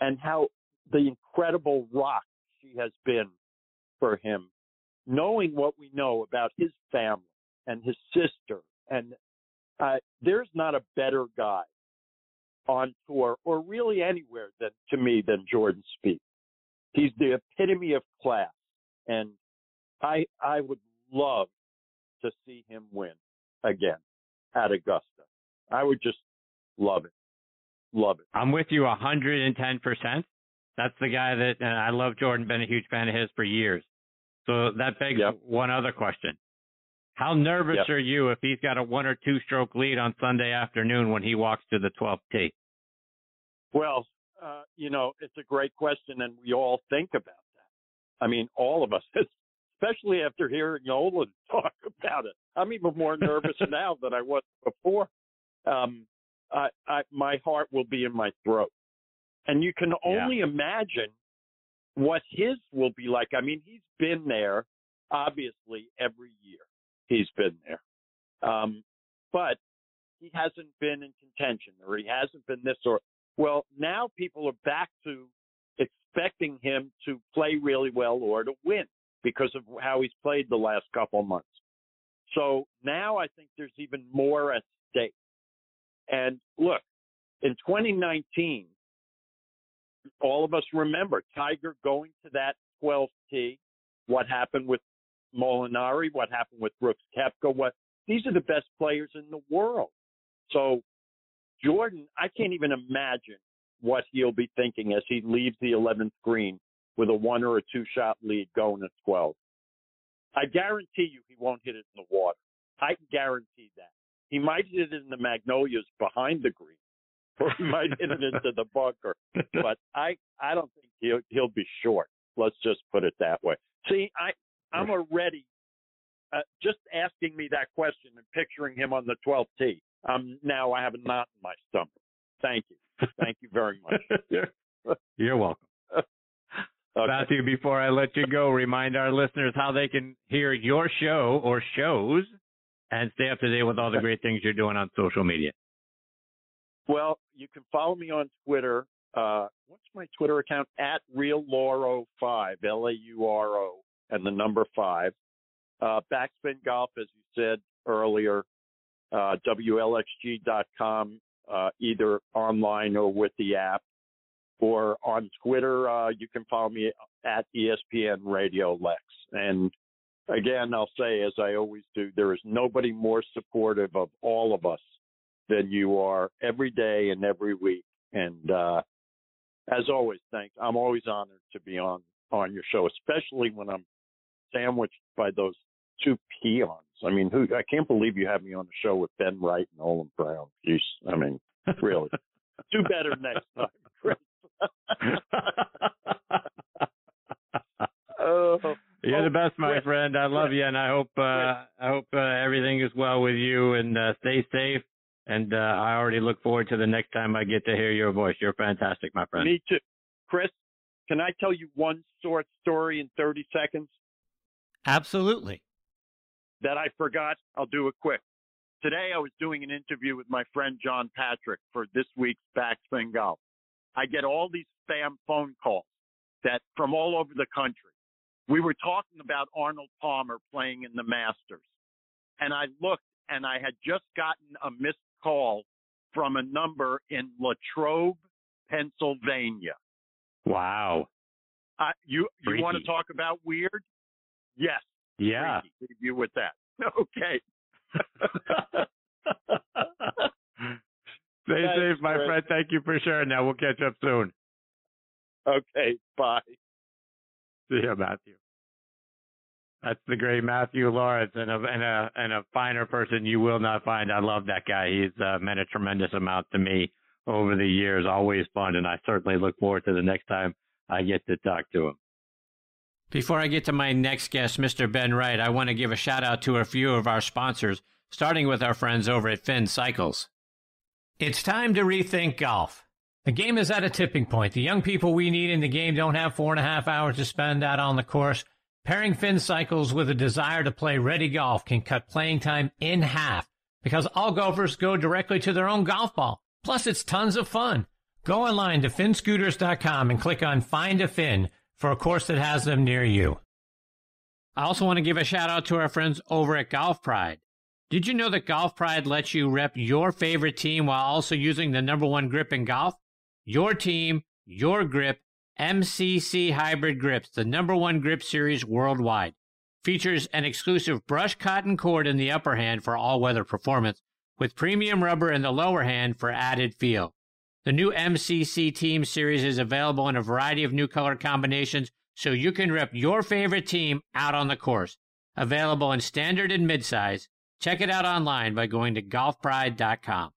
[SPEAKER 5] and how the incredible rock she has been for him, knowing what we know about his family and his sister, and uh, there's not a better guy on tour or really anywhere than to me than Jordan Spieth. He's the epitome of class, and I I would love to see him win again at Augusta. I would just love it. love it.
[SPEAKER 2] I'm with you 110%. That's the guy that, and I love Jordan, been a huge fan of his for years. So that begs
[SPEAKER 5] Yep.
[SPEAKER 2] one other question. How nervous
[SPEAKER 5] Yep.
[SPEAKER 2] are you if he's got a one or two stroke lead on Sunday afternoon when he walks to the 12th tee?
[SPEAKER 5] Well, uh, you know, it's a great question, and we all think about that. I mean, all of us, especially after hearing Nolan talk about it. I'm even more nervous now than I was before. Um, I, I, my heart will be in my throat, and you can only imagine what his will be like. I mean, he's been there, obviously, every year. He's been there, um, but he hasn't been in contention, or he hasn't been this or well, now people are back to expecting him to play really well or to win because of how he's played the last couple months. So now I think there's even more at stake. And look, in 2019, all of us remember Tiger going to that 12th tee, what happened with Molinari, what happened with Brooks Koepka, what these are the best players in the world. So Jordan, I can't even imagine what he'll be thinking as he leaves the 11th green with a one or a two shot lead going at 12. I guarantee you he won't hit it in the water. I can guarantee that. He might hit it in the magnolias behind the green, or he might hit it into the bunker. But I, I don't think he'll he'll be short. Let's just put it that way. See, I, I'm already uh, just asking me that question and picturing him on the 12th tee. Um, now I have a knot in my stomach. Thank you. Thank you very much.
[SPEAKER 2] You're welcome.
[SPEAKER 5] Okay.
[SPEAKER 2] Matthew, before I let you go, remind our listeners how they can hear your show or shows and stay up to date with all the great things you're doing on social media.
[SPEAKER 5] Well, you can follow me on Twitter. Uh, what's my Twitter account? At Real Lauro five, L A U R O, and the number five. Uh, Backspin Golf, as you said earlier, uh, WLXG.com, uh, either online or with the app. Or on Twitter, uh, you can follow me at ESPN Radio Lex. And again, I'll say, as I always do, there is nobody more supportive of all of us than you are every day and every week. And uh, as always, thanks. I'm always honored to be on on your show, especially when I'm sandwiched by those two peons. I mean, who I can't believe you have me on the show with Ben Wright and Olin Browne. Jeez, I mean, really, do better next time. Oh,
[SPEAKER 2] You're the best, my friend. I love you, and I hope uh, I hope uh, everything is well with you, and uh, stay safe. And uh, I already look forward to the next time I get to hear your voice. You're fantastic, my friend.
[SPEAKER 5] me too, Chris. Can I tell you one short story in 30 seconds?
[SPEAKER 3] Absolutely.
[SPEAKER 5] that I forgot. I'll do it quick. Today I was doing an interview with my friend John Patrick for this week's Backspin Golf. I get all these spam phone calls that from all over the country. We were talking about Arnold Palmer playing in the Masters. And I looked and I had just gotten a missed call from a number in Latrobe, Pennsylvania.
[SPEAKER 2] Wow.
[SPEAKER 5] Uh, you you want to talk about weird? Yes.
[SPEAKER 2] Yeah.
[SPEAKER 5] freaky. Leave you with that. Okay.
[SPEAKER 2] Stay
[SPEAKER 5] Thanks,
[SPEAKER 2] safe, my
[SPEAKER 5] Chris.
[SPEAKER 2] friend. Thank you for sharing that. We'll catch up soon.
[SPEAKER 5] Okay. Bye.
[SPEAKER 2] See you, Matthew. That's the great Matthew Laurance, and a and a and a finer person you will not find. I love that guy. He's uh, meant a tremendous amount to me over the years. Always fun, and I certainly look forward to the next time I get to talk to him.
[SPEAKER 3] Before I get to my next guest, Mr. Ben Wright, I want to give a shout out to a few of our sponsors, starting with our friends over at Finn Cycles. It's time to rethink golf. The game is at a tipping point. The young people we need in the game don't have four and a half hours to spend out on the course. Pairing fin Cycles with a desire to play ready golf can cut playing time in half because all golfers go directly to their own golf ball. Plus, it's tons of fun. Go online to finscooters.com and click on Find a Fin for a course that has them near you. I also want to give a shout out to our friends over at Golf Pride. Did you know that Golf Pride lets you rep your favorite team while also using the number one grip in golf? Your team, your grip, MCC Hybrid Grips, the number one grip series worldwide. Features an exclusive brush cotton cord in the upper hand for all weather performance, with premium rubber in the lower hand for added feel.
[SPEAKER 2] The new MCC Team Series is available in a variety of new color combinations so you can rep your favorite team out on the course. Available in standard and midsize. Check it out online by going to golfpride.com.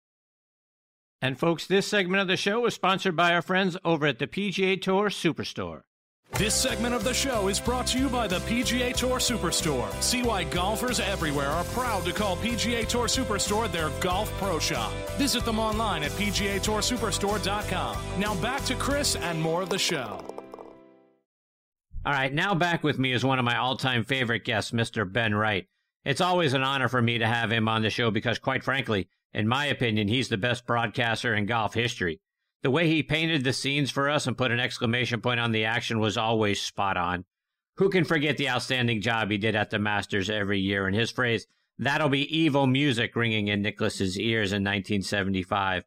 [SPEAKER 2] And folks, this segment of the show is sponsored by our friends over at the PGA Tour Superstore.
[SPEAKER 6] This segment of the show is brought to you by the PGA Tour Superstore. See why golfers everywhere are proud to call PGA Tour Superstore their golf pro shop. Visit them online at PGATourSuperstore.com. Now back to Chris and more of the show.
[SPEAKER 2] All right, now back with me is one of my all time favorite guests, Mr. Ben Wright. It's always an honor for me to have him on the show because, quite frankly, in my opinion, he's the best broadcaster in golf history. The way he painted the scenes for us and put an exclamation point on the action was always spot on. Who can forget the outstanding job he did at the Masters every year and his phrase, that'll be evil music ringing in Nicklaus's ears in 1975.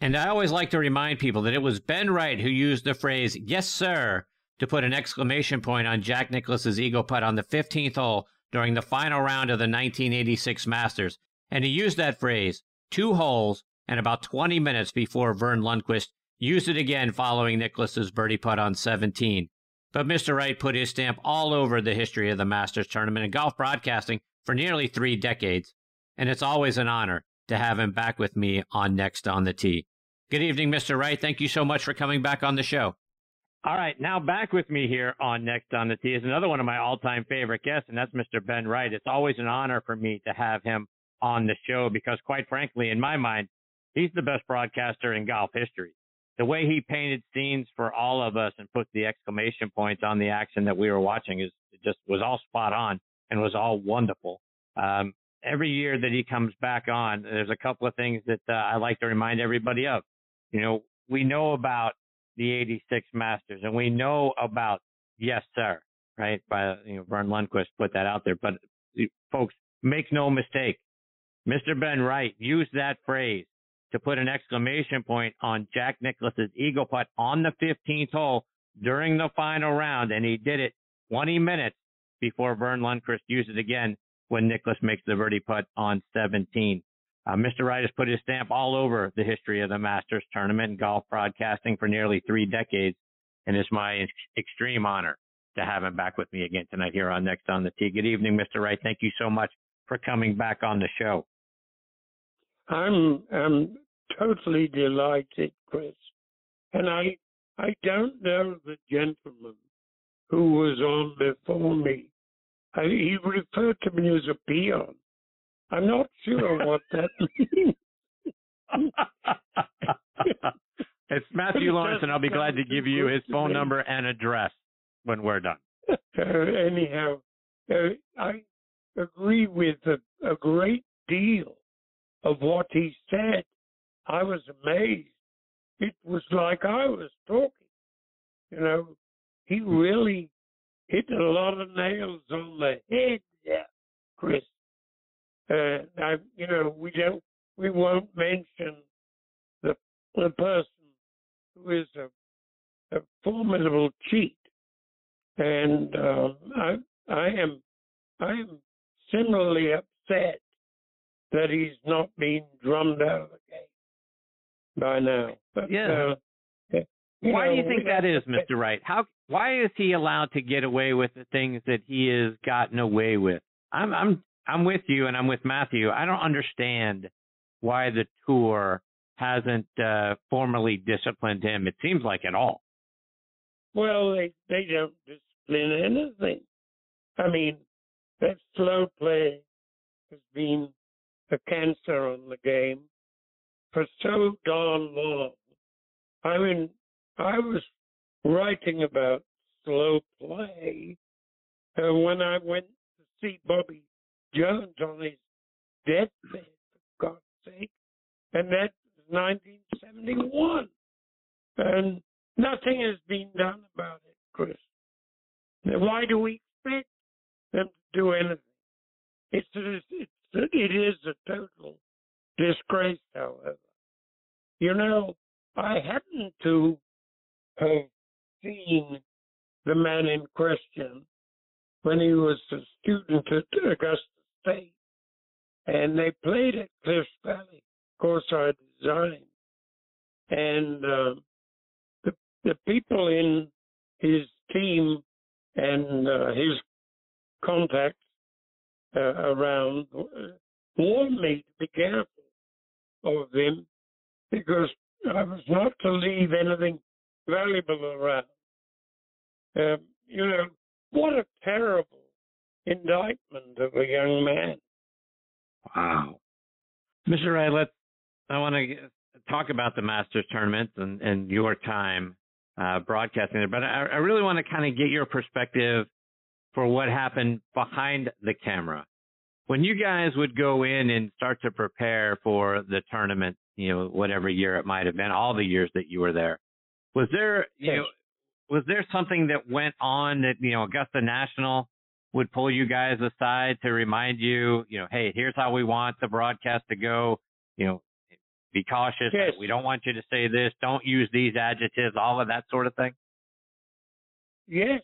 [SPEAKER 2] And I always like to remind people that it was Ben Wright who used the phrase, yes, sir, to put an exclamation point on Jack Nicklaus's eagle putt on the 15th hole during the final round of the 1986 Masters. And he used that phrase, two holes, and about 20 minutes before Verne Lundquist used it again following Nicklaus's birdie putt on 17. But Mr. Wright put his stamp all over the history of the Masters tournament and golf broadcasting for nearly three decades, and it's always an honor to have him back with me on Next on the Tee. Good evening, Mr. Wright. Thank you so much for coming back on the show. All right, now back with me here on Next on the Tee is another one of my all-time favorite guests, and that's Mr. Ben Wright. It's always an honor for me to have him on the show because, quite frankly, in my mind, he's the best broadcaster in golf history. The way he painted scenes for all of us and put the exclamation points on the action that we were watching is just was all spot on and was all wonderful. Um, every year that he comes back on, there's a couple of things that uh, I like to remind everybody of. You know, we know about the 86 Masters and we know about Yes Sir, right? By, you know, Verne Lundquist put that out there. But folks, make no mistake. Mr. Ben Wright used that phrase to put an exclamation point on Jack Nicklaus's eagle putt on the 15th hole during the final round, and he did it 20 minutes before Verne Lundquist used it again when Nicklaus makes the birdie putt on 17. Uh, Mr. Wright has put his stamp all over the history of the Masters tournament and golf broadcasting for nearly three decades, and it's my ex- extreme honor to have him back with me again tonight here on Next on the Tee. Good evening, Mr. Wright. Thank you so much for coming back on the show.
[SPEAKER 7] I'm I'm totally delighted, Chris. And I I don't know the gentleman who was on before me. I, he referred to me as a peon. I'm not sure what that means.
[SPEAKER 2] it's Matthew Laurance, and I'll be glad to give you his phone number and address when we're done.
[SPEAKER 7] Uh, anyhow, uh, I agree with a, a great deal of what he said. I was amazed. It was like I was talking. You know, he really hit a lot of nails on the head there, Chris. Uh, I, you know, we don't, we won't mention the the person who is a, a formidable cheat, and uh, I, I am, I am similarly upset that he's not being drummed out of the game by now. But,
[SPEAKER 2] yeah.
[SPEAKER 7] Uh,
[SPEAKER 2] why
[SPEAKER 7] know,
[SPEAKER 2] do you think that is, Mr. Wright? How why is he allowed to get away with the things that he has gotten away with? I'm I'm I'm with you and I'm with Matthew. I don't understand why the tour hasn't uh, formally disciplined him. It seems like at all.
[SPEAKER 7] Well, they they don't discipline anything. I mean, that slow play has been a cancer on the game for so darn long. I mean, I was writing about slow play uh, when I went to see Bobby Jones on his deathbed, for God's sake, and that was 1971. And nothing has been done about it, Chris. Why do we expect them to do anything? It's, it's it is a total disgrace, however. You know, I happened to have seen the man in question when he was a student at Augusta And they played at Cliffs Valley. Of course, I designed and uh, the the people in his team and uh, his contacts uh, around warned me to be careful of them because I was not to leave anything valuable around. Um, you know, what a terrible indictment of a young man.
[SPEAKER 2] Wow. Mr. Ray, let I want to talk about the Masters tournament and, and your time uh, broadcasting it, but I, I really want to kind of get your perspective for what happened behind the camera. When you guys would go in and start to prepare for the tournament, you know, whatever year it might have been, all the years that you were there, was there, you
[SPEAKER 7] Yes.
[SPEAKER 2] know, was there something that went on that, you know, Augusta National would pull you guys aside to remind you, you know, hey, here's how we want the broadcast to go, you know, be cautious.
[SPEAKER 7] Yes.
[SPEAKER 2] We don't want you to say this. Don't use these adjectives, all of that sort of thing.
[SPEAKER 7] Yes,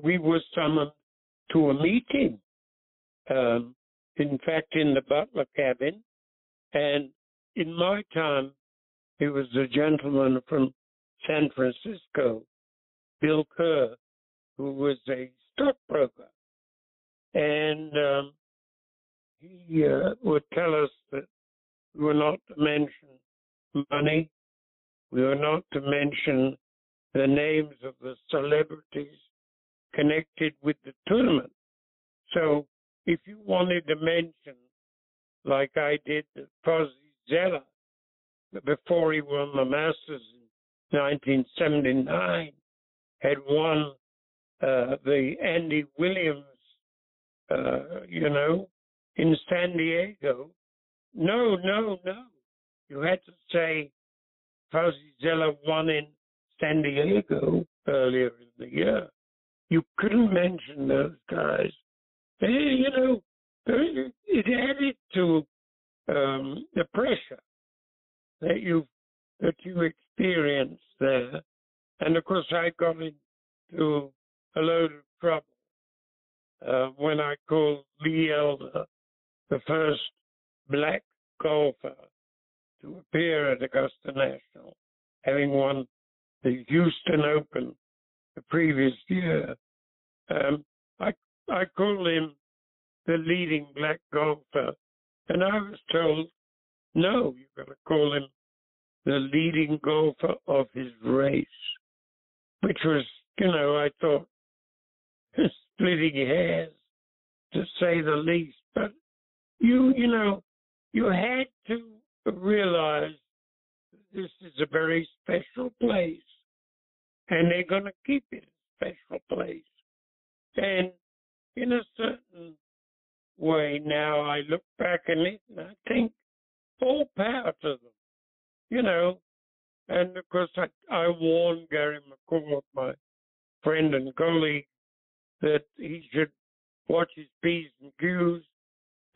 [SPEAKER 7] we were summoned to a meeting. Um, in fact, in the butler cabin, and in my time, it was a gentleman from San Francisco, Bill Kerr, who was a stockbroker, and um, he uh, would tell us that we were not to mention money, we were not to mention the names of the celebrities connected with the tournament. So if you wanted to mention, like I did, Fuzzy Zoeller, before he won the Masters in 1979, had won uh, the Andy Williams, uh, you know, in San Diego. No, no, no. You had to say Fuzzy Zoeller won in San Diego earlier in the year. You couldn't mention those guys. They, you know, it it added to um, the pressure that you that you experienced there, and of course I got into a load of trouble uh, when I called Lee Elder the first black golfer to appear at Augusta National, having won the Houston Open the previous year. Um, I I called him the leading black golfer, and I was told, no, you've got to call him the leading golfer of his race, which was, you know, I thought splitting hairs to say the least. But you, you know, you had to realize this is a very special place, and they're going to keep it a special place. And in a certain way, now I look back on it and I think all power to them, you know. And of course, I, I warned Gary McCord, my friend and colleague, that he should watch his P's and Q's,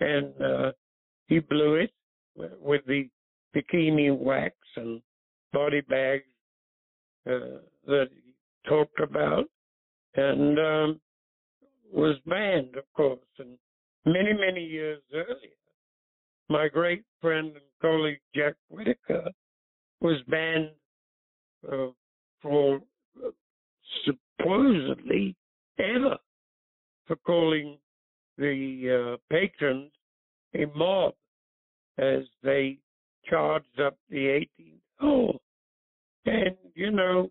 [SPEAKER 7] and uh, he blew it with, the bikini wax and body bags uh, that he talked about, and um, was banned, of course. And many, many years earlier, my great friend and colleague Jack Whitaker was banned uh, for uh, supposedly ever for calling the uh, patrons a mob as they charged up the 18th hole. And, you know,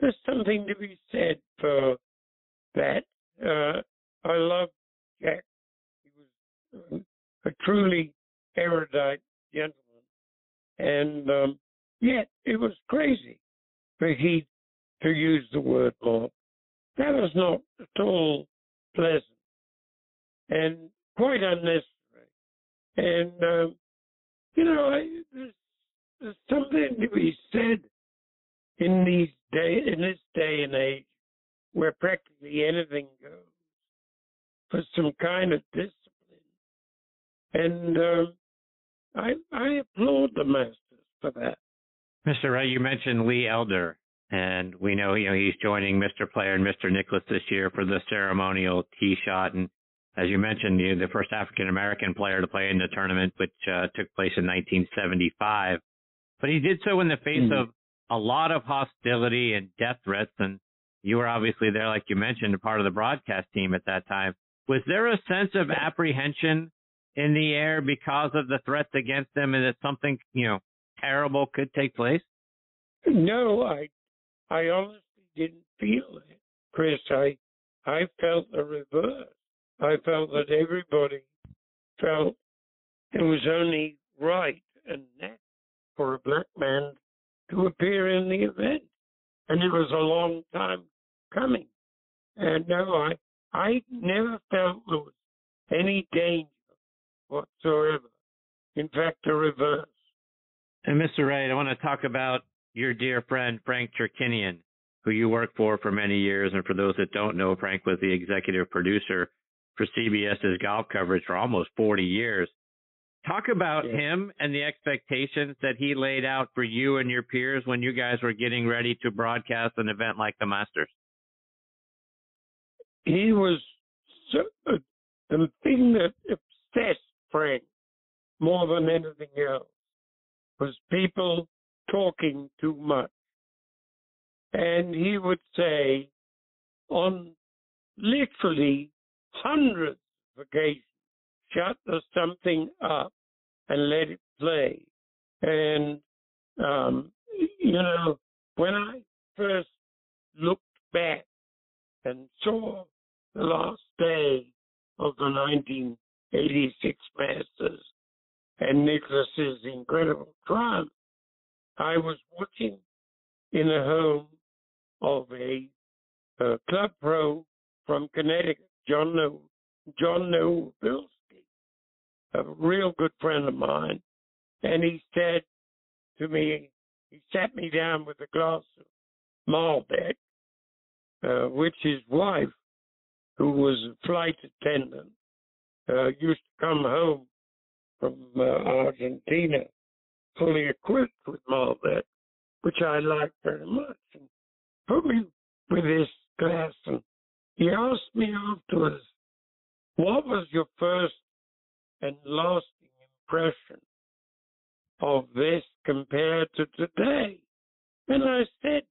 [SPEAKER 7] there's something to be said for that. Uh, I love Jack. He was uh, a truly erudite gentleman. And um, yet it was crazy for he to use the word mob. That was not at all pleasant and quite unnecessary. And, um, you know, I, there's, there's something to be said in these day in this day and age where practically anything goes for some kind of discipline. And um, I I applaud the masters for that.
[SPEAKER 2] Mr. Ray, you mentioned Lee Elder, and we know you know he's joining Mr. Player and Mr. Nicklaus this year for the ceremonial tee shot. And as you mentioned, you the first African American player to play in the tournament, which uh, took place in 1975. but he did so in the face mm-hmm. of a lot of hostility and death threats. And you were obviously there, like you mentioned, a part of the broadcast team at that time. Was there a sense of apprehension in the air because of the threats against them and that something, you know, terrible could take place?
[SPEAKER 7] No, I I honestly didn't feel it, Chris. I I felt the reverse. I felt that everybody felt it was only right and natural for a black man to appear in the event, and it was a long time coming. And no, I I never felt there was any danger whatsoever. In fact, the reverse.
[SPEAKER 2] And Mr. Wright, I want to talk about your dear friend Frank Chirkinian, who you worked for for many years. And for those that don't know, Frank was the executive producer for CBS's golf coverage for almost 40 years. Talk about yeah. him and the expectations that he laid out for you and your peers when you guys were getting ready to broadcast an event like the Masters.
[SPEAKER 7] He was so, the thing that obsessed Frank more than anything else was people talking too much. And he would say on literally hundreds of occasions, shut the something up and let it play. And, um, you know, when I first looked back and saw the last day of the 1986 Masters and Nicklaus's incredible triumph, I was watching in the home of a, a club pro from Connecticut, John No, John Bilski, a real good friend of mine, and he said to me, he sat me down with a glass of Malbec, uh, which his wife, who was a flight attendant, uh, used to come home from uh, Argentina fully equipped with all that, which I liked very much, and put me with this class, And he asked me afterwards, what was your first and lasting impression of this compared to today? And I said,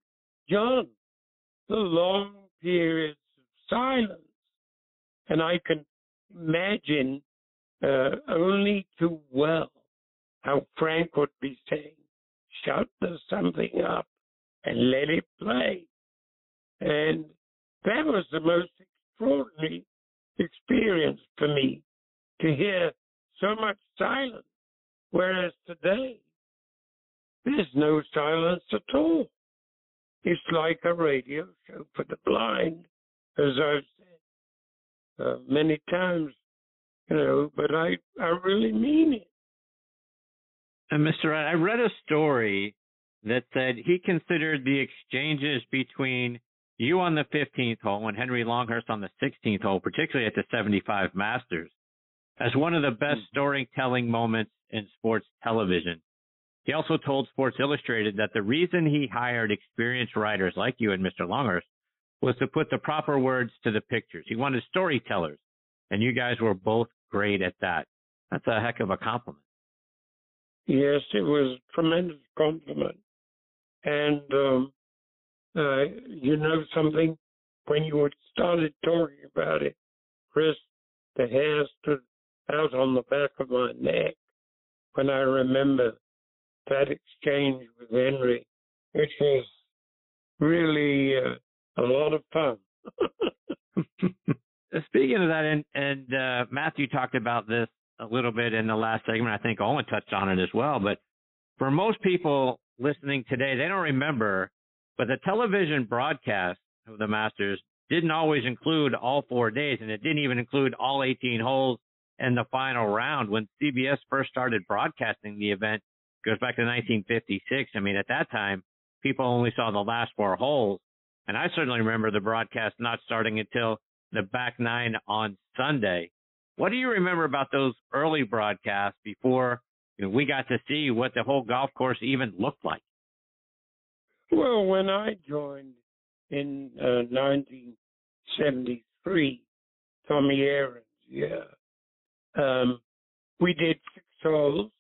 [SPEAKER 7] John, the long periods of silence. And I can imagine uh, only too well how Frank would be saying, shut the something up and let it play. And that was the most extraordinary experience for me to hear so much silence, whereas today there's no silence at all. It's like a radio show for the blind, as I've said uh, many times, you know, but I, I really mean it.
[SPEAKER 2] And Mr. Wright, I read a story that said he considered the exchanges between you on the 15th hole and Henry Longhurst on the 16th hole, particularly at the 75 Masters, as one of the best hmm. storytelling moments in sports television. He also told Sports Illustrated that the reason he hired experienced writers like you and Mr. Longhurst was to put the proper words to the pictures. He wanted storytellers, and you guys were both great at that. That's a heck of a compliment.
[SPEAKER 7] Yes, it was a tremendous compliment. And um, uh, you know something? When you started talking about it, Chris, the hair stood out on the back of my neck when I remember that exchange with Henry, which was really uh, a lot of fun.
[SPEAKER 2] Speaking of that, and, and uh, Matthew talked about this a little bit in the last segment. I think Olin touched on it as well. But for most people listening today, they don't remember but the television broadcast of the Masters didn't always include all four days, and it didn't even include all 18 holes and the final round. When CBS first started broadcasting the event, goes back to 1956. I mean, at that time, people only saw the last four holes. And I certainly remember the broadcast not starting until the back nine on Sunday. What do you remember about those early broadcasts before you know, we got to see what the whole golf course even looked like?
[SPEAKER 7] Well, when I joined in uh, 1973, Tommy Aaron, yeah, um, we did six holes,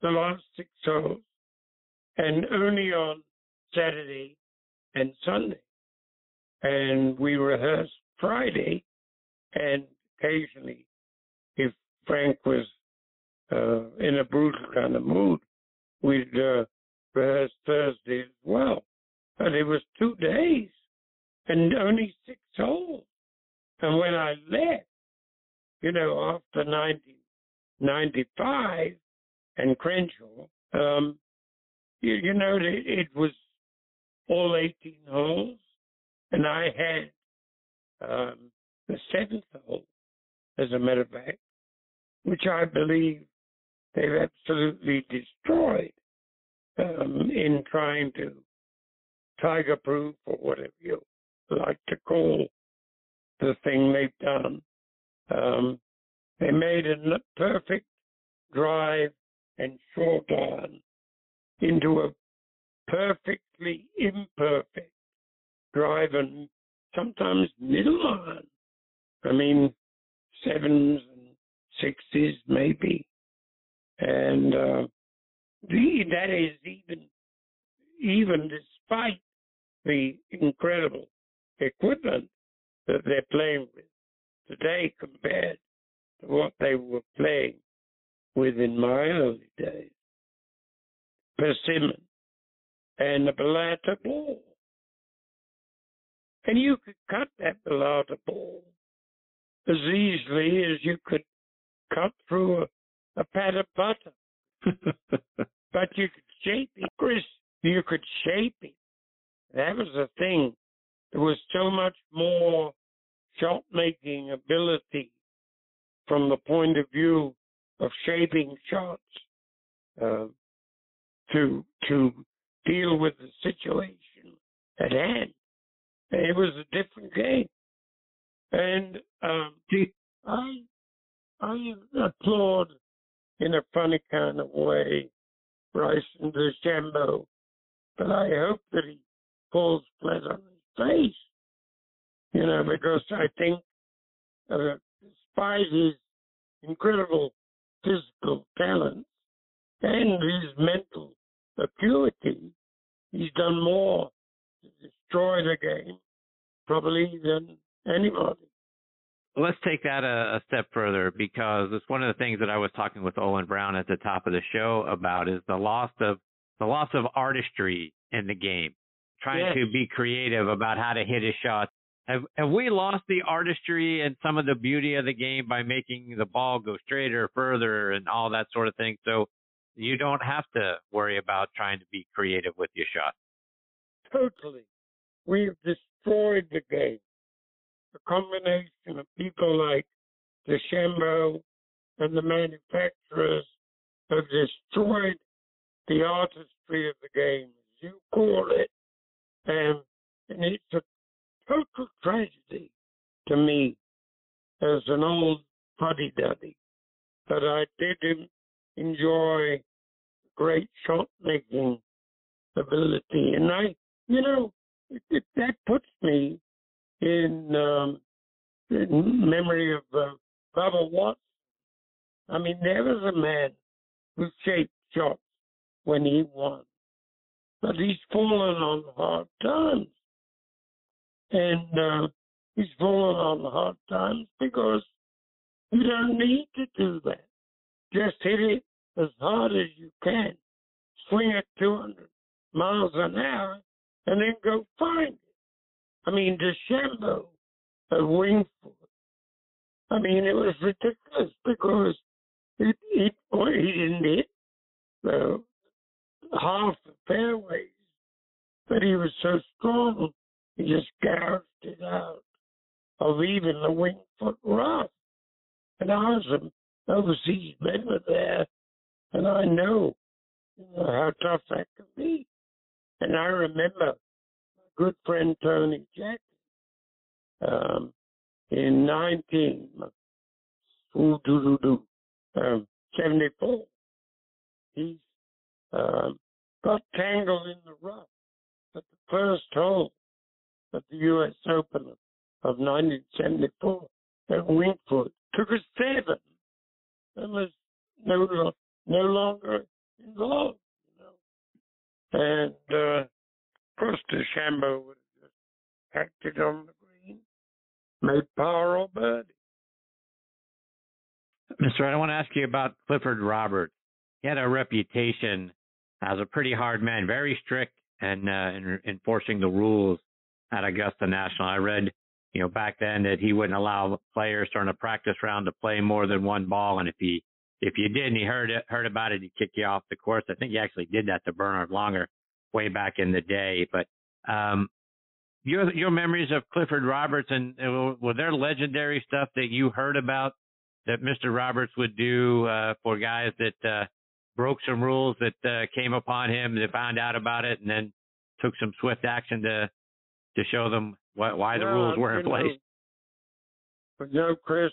[SPEAKER 7] the last six holes, and only on Saturday and Sunday. And we rehearsed Friday, and occasionally, Frank was uh, in a brutal kind of mood, we'd uh, rehearse Thursday as well. But it was two days and only six holes. And when I left, you know, after 1995 and Crenshaw, um, you, you know, it, it was all 18 holes, and I had um, the seventh hole, as a matter of fact, which I believe they've absolutely destroyed um, in trying to tiger proof or whatever you like to call the thing they've done. Um, they made a perfect drive and short iron into a perfectly imperfect drive and sometimes middle iron. I mean, sevens and sixes maybe. And uh, the, that is even even despite the incredible equipment that they're playing with today compared to what they were playing with in my early days. Persimmon and the Balata ball. And you could cut that Balata ball as easily as you could cut through a, a pat of butter. but you could shape it, Chris. You could shape it. That was the thing. There was so much more shot making ability from the point of view of shaping shots uh, to to deal with the situation at hand. It was a different game, and um, I I applaud in a funny kind of way Bryson DeChambeau, but I hope that he falls flat on his face. You know, because I think, uh, despite his incredible physical talent and his mental acuity, he's done more to destroy the game probably than anybody.
[SPEAKER 2] Let's take that a, a, step further because it's one of the things that I was talking with Olin Browne at the top of the show about is the loss of the loss of artistry in the game. Trying yes. to be creative about how to hit a shot. Have have we lost the artistry and some of the beauty of the game by making the ball go straighter, further, and all that sort of thing? So you don't have to worry about trying to be creative with your shot.
[SPEAKER 7] Totally. We've destroyed the game. The combination of people like DeChambeau and the manufacturers have destroyed the artistry of the game, as you call it, and, it's a total tragedy to me as an old fuddy duddy. But I did enjoy great shot making ability. And I, you know, it, it, that puts me in, um, in memory of uh, Bubba. I mean, there was a man who shaped shots when he won, but he's fallen on hard times. And uh, he's fallen on hard times because you don't need to do that. Just hit it as hard as you can. Swing it 200 miles an hour and then go find. I mean, DeChambeau at Winged Foot. I mean, it was ridiculous because he it, he didn't hit uh, half the fairways, but he was so strong, he just gouged it out of even the Winged Foot rough. And I was an overseas member there, and I know, you know how tough that can be. And I remember good friend Tony Jacklin um, in 19, ooh, doo, doo, doo, um, 74. He um, got tangled in the rough at the first hole at the U.S. Open of 1974 at Winged Foot. Took a seven and was no, no longer involved. You know, and uh, course DeChambeau would have just hacked it on the green, made power or birdie.
[SPEAKER 2] Mr. I want to ask you about Clifford Roberts. He had a reputation as a pretty hard man, very strict and uh, in enforcing the rules at Augusta National. I read, you know, back then that he wouldn't allow players during a practice round to play more than one ball, and if he if you did and he heard it, heard about it, he'd kick you off the course. I think he actually did that to Bernhard Langer way back in the day. But um, your your memories of Clifford Roberts and uh, were there legendary stuff that you heard about that Mr. Roberts would do uh, for guys that uh, broke some rules that uh, came upon him. They found out about it and then took some swift action to to show them why, why the
[SPEAKER 7] well,
[SPEAKER 2] rules were in place.
[SPEAKER 7] Know, but you know, Chris,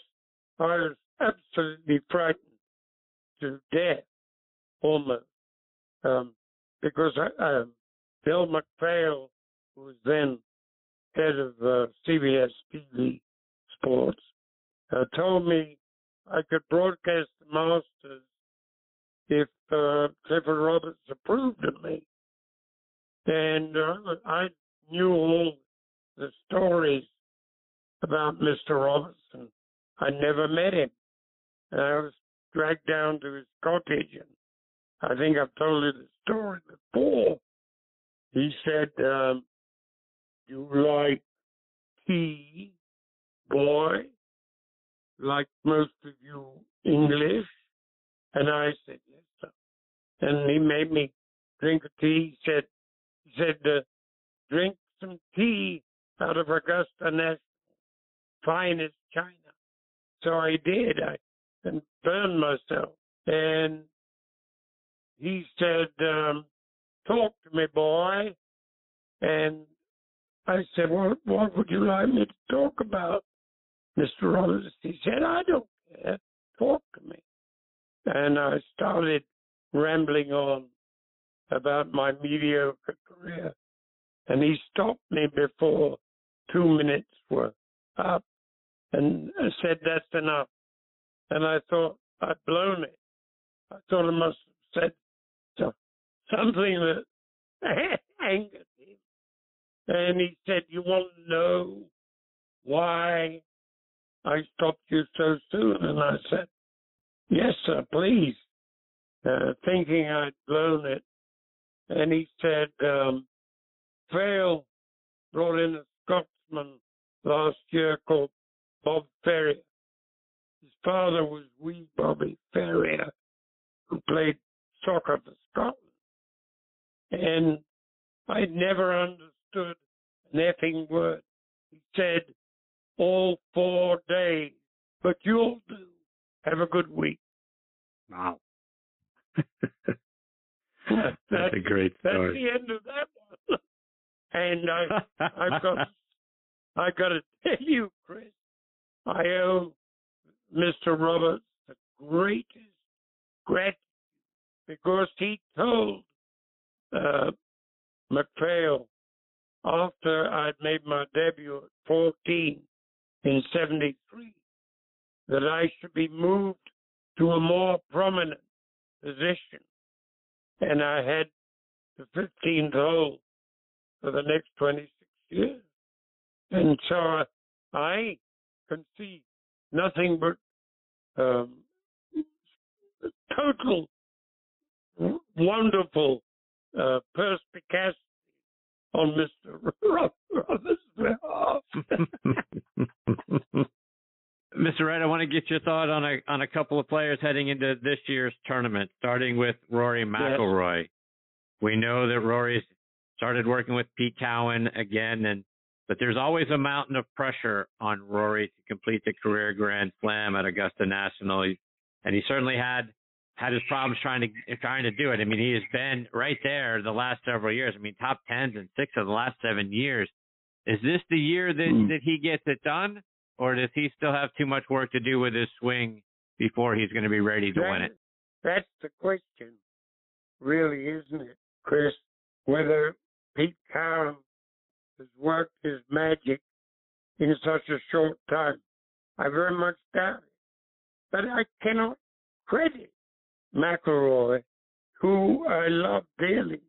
[SPEAKER 7] I was absolutely frightened to death almost um, because uh, Bill MacPhail, who was then head of uh, CBS TV Sports, uh, told me I could broadcast the Masters if uh, Clifford Roberts approved of me. And uh, I knew all the stories about Mr. Robertson. I never met him. And I was dragged down to his cottage, and I think I've told you the story before. He said, um, "You like tea, boy? Like most of you English?" And I said, "Yes, sir." And he made me drink tea. He said, "He said, uh, drink some tea out of Augusta National, fine as china." So I did. I burned myself. And he said, um, talk to me, boy. And I said, well, what would you like me to talk about, Mr. Roberts? He said, I don't care. Talk to me. And I started rambling on about my mediocre career. And he stopped me before two minutes were up and said, that's enough. And I thought I'd blown it. I thought I must have said something that angered him. And he said, You want to know why I stopped you so soon? And I said, Yes, sir, please. Uh, thinking I'd blown it. And he said, um, brought in a Scotsman last year called Bob Ferrier. His father was wee Bobby Ferrier, who played soccer for Scotland. And I never understood an effing word. He said, all four days, but you'll do. Have a good week.
[SPEAKER 2] Wow.
[SPEAKER 7] that's,
[SPEAKER 2] that's, a great story.
[SPEAKER 7] That's the end of that one. and I, I've got, I've got to tell you, Chris, I owe Mr. Roberts the greatest gratitude because he told uh, MacPhail after I'd made my debut at 14 in 73 that I should be moved to a more prominent position. And I had the 15th hole for the next 26 years. And so I can see nothing but um, total wonderful uh, perspicacity on Mr. Roberts' behalf.
[SPEAKER 2] Mr. Wright, I want to get your thought on a on a couple of players heading into this year's tournament, starting with Rory McIlroy. Yes. We know that Rory's started working with Pete Cowan again, and but there's always a mountain of pressure on Rory to complete the career Grand Slam at Augusta National, and he certainly had had his problems trying to trying to do it. I mean, he has been right there the last several years. I mean, top tens and six of the last seven years. Is this the year that mm. that he gets it done, or does he still have too much work to do with his swing before he's going to be ready to
[SPEAKER 7] that,
[SPEAKER 2] win it?
[SPEAKER 7] That's the question, really, isn't it, Chris? Whether Pete Cowan has worked his magic in such a short time. I very much doubt it. But I cannot credit McIlroy, who I love dearly,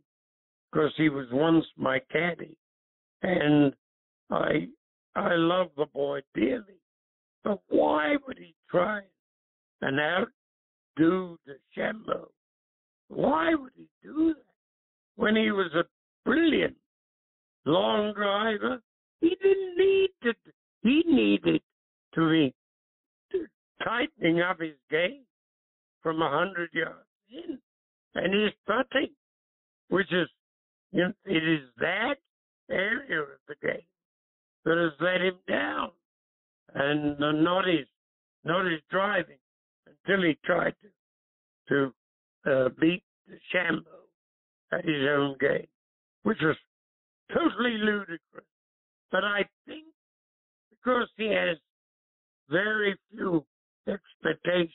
[SPEAKER 7] because he was once my caddy, and I I love the boy dearly. But why would he try and outdo DeChambeau? Why would he do that when he was a brilliant long driver? He didn't need to. He needed to be tightening up his game from a hundred yards in, and his putting, which is you know, it is that area of the game that has let him down, and uh, not his not his driving until he tried to to uh, beat the Shambo at his own game, which was totally ludicrous. But I think because he has very few expectations,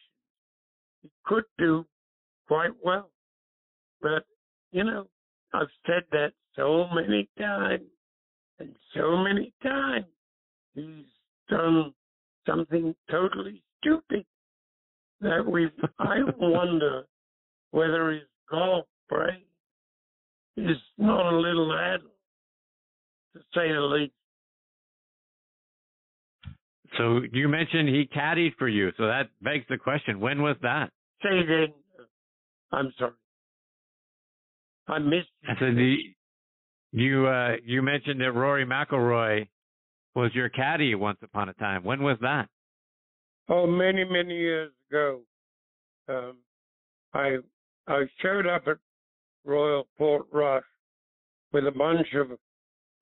[SPEAKER 7] he could do quite well. But, you know, I've said that so many times, and so many times he's done something totally stupid that we I wonder whether his golf brain is not a little addled, to say the least.
[SPEAKER 2] So you mentioned he caddied for you, so that begs the question: When was that?
[SPEAKER 7] Say again. I'm sorry. I missed.
[SPEAKER 2] Said the, you uh, you mentioned that Rory McIlroy was your caddy once upon a time. When was that?
[SPEAKER 7] Oh, many many years ago. Um, I I showed up at Royal Portrush with a bunch of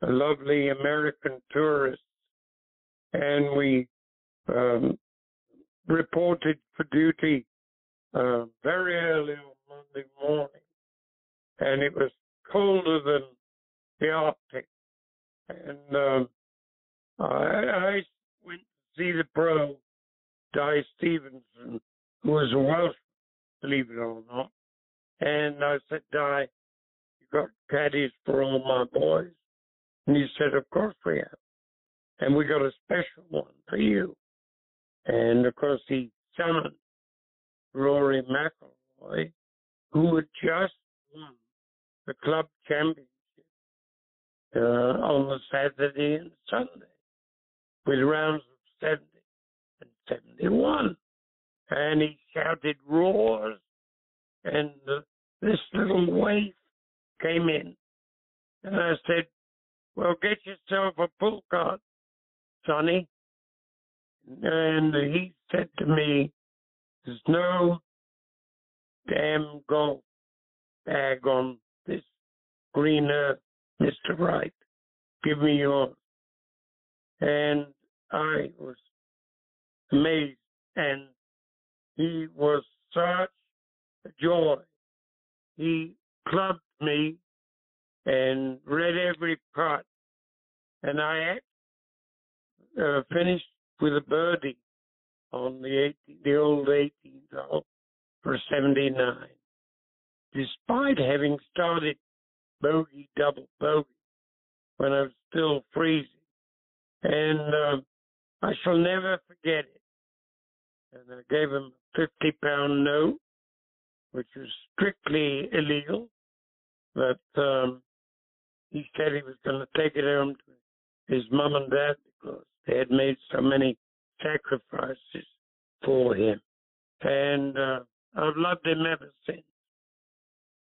[SPEAKER 7] lovely American tourists, and we um, reported for duty uh, very early on Monday morning, and it was colder than the Arctic. And um, I, I went to see the pro, Dai Stevenson, who was a Welsh, believe it or not. And I said, Dai, you got caddies for all my boys? And he said, Of course we have. And we got a special one for you. And of course, he summoned Rory McIlroy, who had just won the club championship uh, on the Saturday and Sunday with rounds of 70 and 71. And he shouted roars, and this little waif came in. And I said, Well, get yourself a pull cart, Sonny. And he said to me, There's no damn golf bag on this green earth, Mr. Wright. Give me yours. And I was amazed. And he was such a joy. He clubbed me and read every part. And I uh, finished with a birdie on the 18, the old 18th hole for 79, despite having started bogey, double bogey when I was still freezing. And uh, I shall never forget it. And I gave him a 50 pound note, which was strictly illegal, but um, he said he was going to take it home to his mom and dad because they had made so many sacrifices for him. And uh, I've loved him ever since.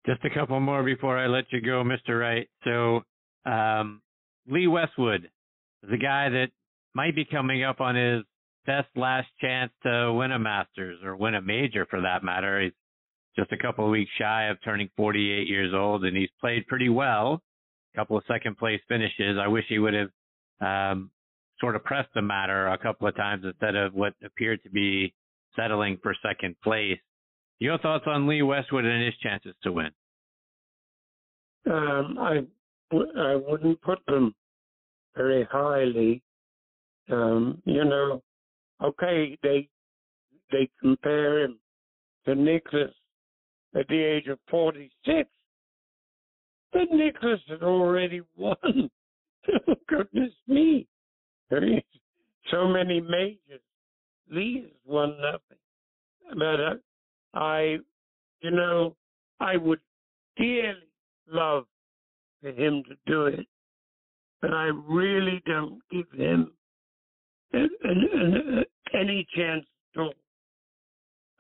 [SPEAKER 2] Just a couple more before I let you go, Mr. Wright. So, um, Lee Westwood is a guy that might be coming up on his best last chance to win a Masters or win a major for that matter. He's just a couple of weeks shy of turning 48 years old and he's played pretty well. A couple of second place finishes. I wish he would have um, sort of pressed the matter a couple of times instead of what appeared to be settling for second place. Your thoughts on Lee Westwood and his chances to win?
[SPEAKER 7] Um, I I wouldn't put them very highly. Um, you know, okay, they they compare him to Nicklaus at the age of 46, but Nicklaus had already won. Goodness me, so many majors. Has won nothing. But uh, I, you know, I would dearly love for him to do it, but I really don't give him an, an, an, any chance at all.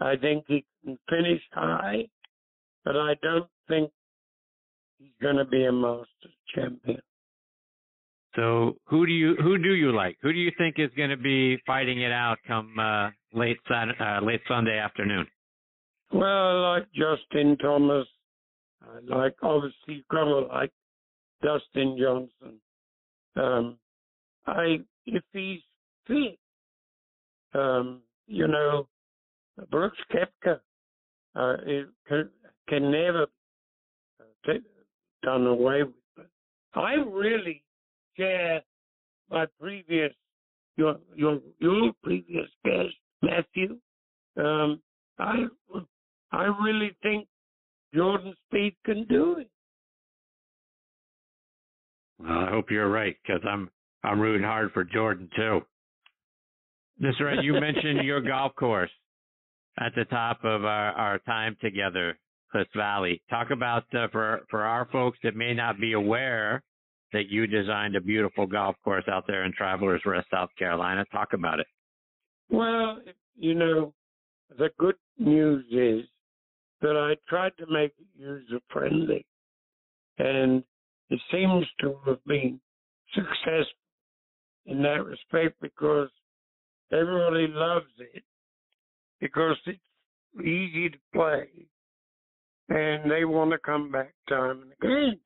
[SPEAKER 7] I think he can finish high, but I don't think he's going to be a Masters champion.
[SPEAKER 2] So who do you who do you like? Who do you think is going to be fighting it out come uh, late uh, late Sunday afternoon?
[SPEAKER 7] Well, I like Justin Thomas. I like obviously of like Dustin Johnson. Um, I if he's fit, um, you know, Brooks Koepka uh, can, can never uh, take, done away with. But I really share my previous your your your previous guest Matthew. Um, I I really think Jordan Spieth can do it.
[SPEAKER 2] Well, I hope you're right because I'm I'm rooting hard for Jordan too. Mr. Wright, you mentioned your golf course at the top of our, our time together, Cliff Valley. Talk about uh, for for our folks that may not be aware that you designed a beautiful golf course out there in Travelers Rest, South Carolina. Talk about it.
[SPEAKER 7] Well, you know, the good news is that I tried to make it user friendly, and it seems to have been successful in that respect because everybody loves it because it's easy to play and they want to come back time and again.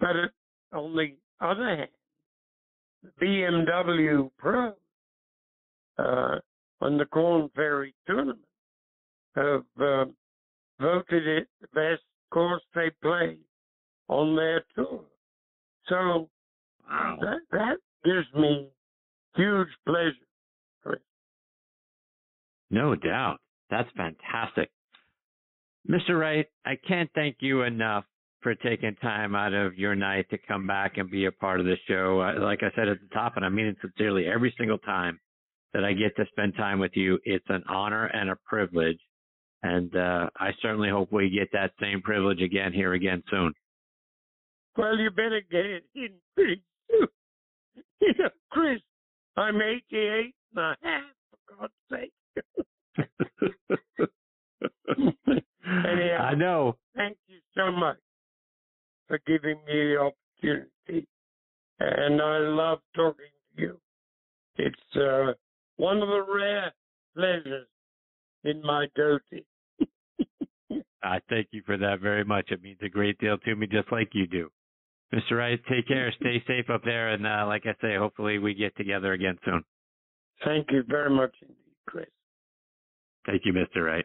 [SPEAKER 7] But it, on the other hand, the BMW Pro uh, on the Korn Ferry tournament have uh, voted it the best course they played on their tour. So wow. that that gives me huge pleasure.
[SPEAKER 2] No doubt. That's fantastic. Mr. Wright, I can't thank you enough for taking time out of your night to come back and be a part of the show. Uh, like I said at the top, and I mean it sincerely, every single time that I get to spend time with you, it's an honor and a privilege. And uh, I certainly hope we get that same privilege again here again soon.
[SPEAKER 7] Well, you better get it in pretty soon. You know, Chris, I'm 88 and a half, for God's sake. Anyhow,
[SPEAKER 2] I know.
[SPEAKER 7] Thank you so much for giving me the opportunity. And I love talking to you. It's uh, one of the rare pleasures in my doty.
[SPEAKER 2] I thank you for that very much. It means a great deal to me, just like you do. Mr. Wright, take care. Stay safe up there. And uh, like I say, hopefully we get together again soon.
[SPEAKER 7] Thank you very much indeed, Chris.
[SPEAKER 2] Thank you, Mr. Wright.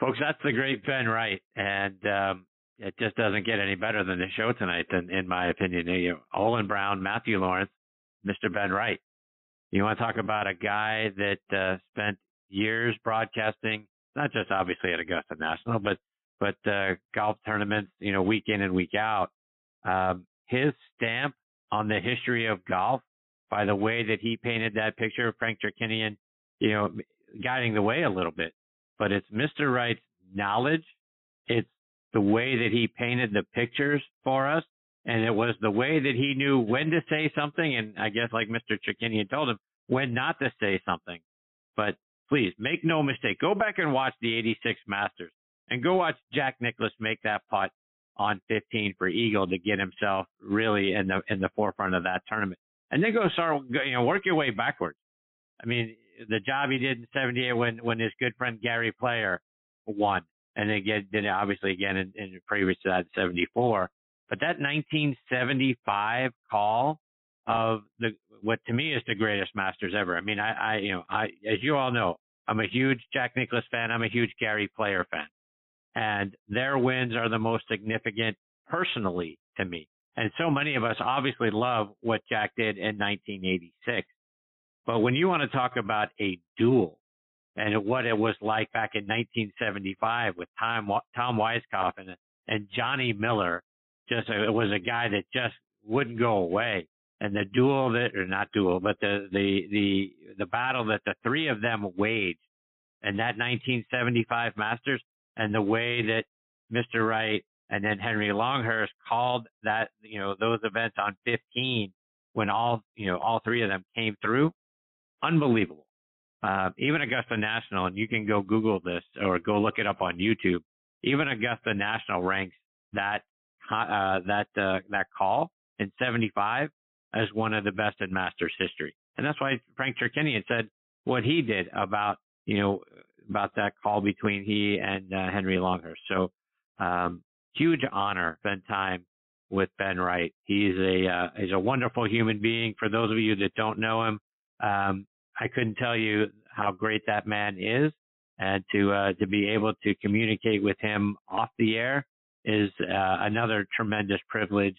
[SPEAKER 2] Folks, that's the great Ben Wright. And um, it just doesn't get any better than the show tonight, in, in my opinion. You know, Olin Browne, Matthew Laurance, Mr. Ben Wright. You want to talk about a guy that uh, spent years broadcasting, not just obviously at Augusta National, but but uh, golf tournaments, you know, week in and week out. Um, his stamp on the history of golf by the way that he painted that picture of Frank Chirkinian, you know, guiding the way a little bit. But it's Mr. Wright's knowledge. It's the way that he painted the pictures for us. And it was the way that he knew when to say something. And I guess like Mr. Chirkinian told him, when not to say something. But please make no mistake. Go back and watch the 86 Masters and go watch Jack Nicklaus make that putt on 15 for Eagle to get himself really in the in the forefront of that tournament. And then go start you know work your way backwards. I mean, the job he did in 78 when when his good friend Gary Player won, and again then obviously again in, in previous to that 74. But that 1975 call of the what to me is the greatest Masters ever. I mean, I, I you know I as you all know, I'm a huge Jack Nicklaus fan. I'm a huge Gary Player fan and their wins are the most significant personally to me. And so many of us obviously love what Jack did in 1986. But when you want to talk about a duel and what it was like back in 1975 with Tom, Tom Weiskopf and, and Johnny Miller, just it was a guy that just wouldn't go away. And the duel that, or not duel, but the, the, the, the battle that the three of them waged in that 1975 Masters, and the way that Mr. Wright And then Henry Longhurst called that, you know, those events on 15 when all, you know, all three of them came through. Unbelievable. Uh, even Augusta National, and you can go Google this or go look it up on YouTube. Even Augusta National ranks that uh, that uh, that call in 75 as one of the best in Masters history. And that's why Frank Chirkinian said what he did about you know about that call between he and uh, Henry Longhurst. So um, huge honor spend time with Ben Wright. He's a uh, he's a wonderful human being. For those of you that don't know him, um, I couldn't tell you how great that man is, and to uh, to be able to communicate with him off the air is uh, another tremendous privilege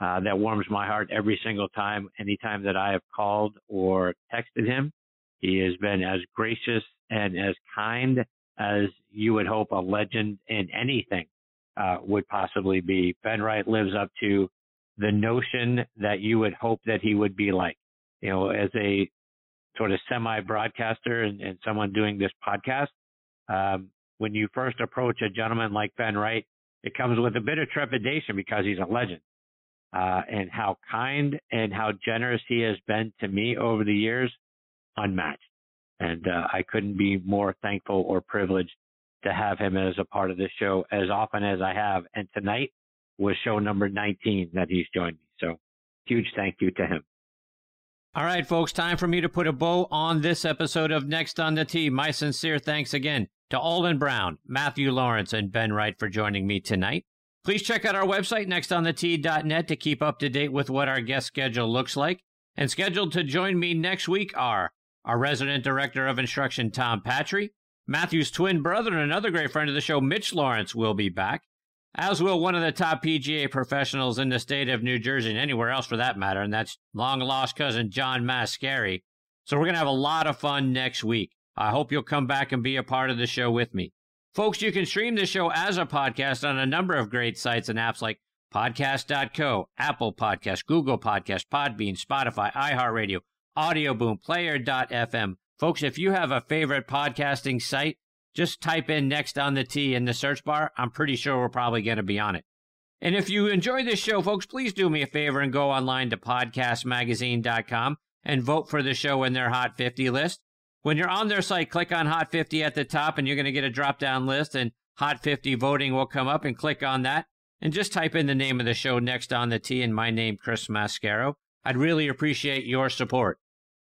[SPEAKER 2] uh, that warms my heart every single time. Anytime that I have called or texted him, he has been as gracious and as kind as you would hope a legend in anything uh, would possibly be. Ben Wright lives up to the notion that you would hope that he would be like. You know, as a sort of semi broadcaster and, and, someone doing this podcast, um, when you first approach a gentleman like Ben Wright, it comes with a bit of trepidation because he's a legend. Uh, and how kind and how generous he has been to me over the years, unmatched. And uh, I couldn't be more thankful or privileged to have him as a part of this show as often as I have. And tonight was show number 19 that he's joined me. So huge thank you to him.
[SPEAKER 3] All right, folks, time for me to put a bow on this episode of Next on the Tee. My sincere thanks again to Olin Browne, Matthew Laurance, and Ben Wright for joining me tonight. Please check out our website, nextonthetee.net, to keep up to date with what our guest schedule looks like. And scheduled to join me next week are our resident director of instruction, Tom Patry, Matthew's twin brother and another great friend of the show, Mitch Laurance, will be back, as will one of the top PGA professionals in the state of New Jersey and anywhere else for that matter, and that's long lost cousin John Mascari. So we're going to have a lot of fun next week. I hope you'll come back and be a part of the show with me. Folks, you can stream the show as a podcast on a number of great sites and apps like podcast.co, Apple Podcast, Google Podcast, Podbean, Spotify, iHeartRadio, Audio Boom, Player.fm, Folks, if you have a favorite podcasting site, just type in next on the Tee in the search bar. I'm pretty sure we're probably going to be on it. And if you enjoy this show, folks, please do me a favor and go online to podcastmagazine.com and vote for the show in their Hot 50 list. When you're on their site, click on Hot 50 at the top and you're going to get a drop down list and Hot 50 voting will come up and click on that and just type in the name of the show next on the Tee and my name, Chris Mascaro. I'd really appreciate your support.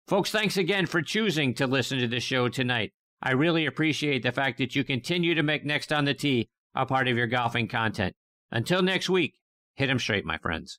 [SPEAKER 3] Folks, thanks again for choosing to listen to the show tonight. I really appreciate the fact that you continue to make Next on the Tee a part of your golfing content. Until next week, hit 'em straight, my friends.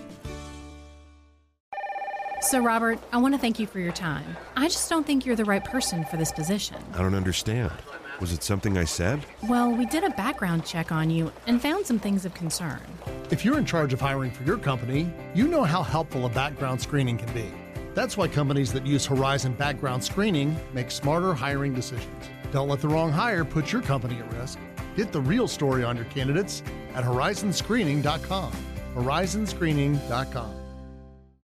[SPEAKER 8] So, Robert, I want to thank you for your time. I just don't think you're the right person for this position.
[SPEAKER 9] I don't understand. Was it something I said?
[SPEAKER 8] Well, we did a background check on you and found some things of concern.
[SPEAKER 10] If you're in charge of hiring for your company, you know how helpful a background screening can be. That's why companies that use Horizon background screening make smarter hiring decisions. Don't let the wrong hire put your company at risk. Get the real story on your candidates at horizonscreening.com. Horizonscreening.com.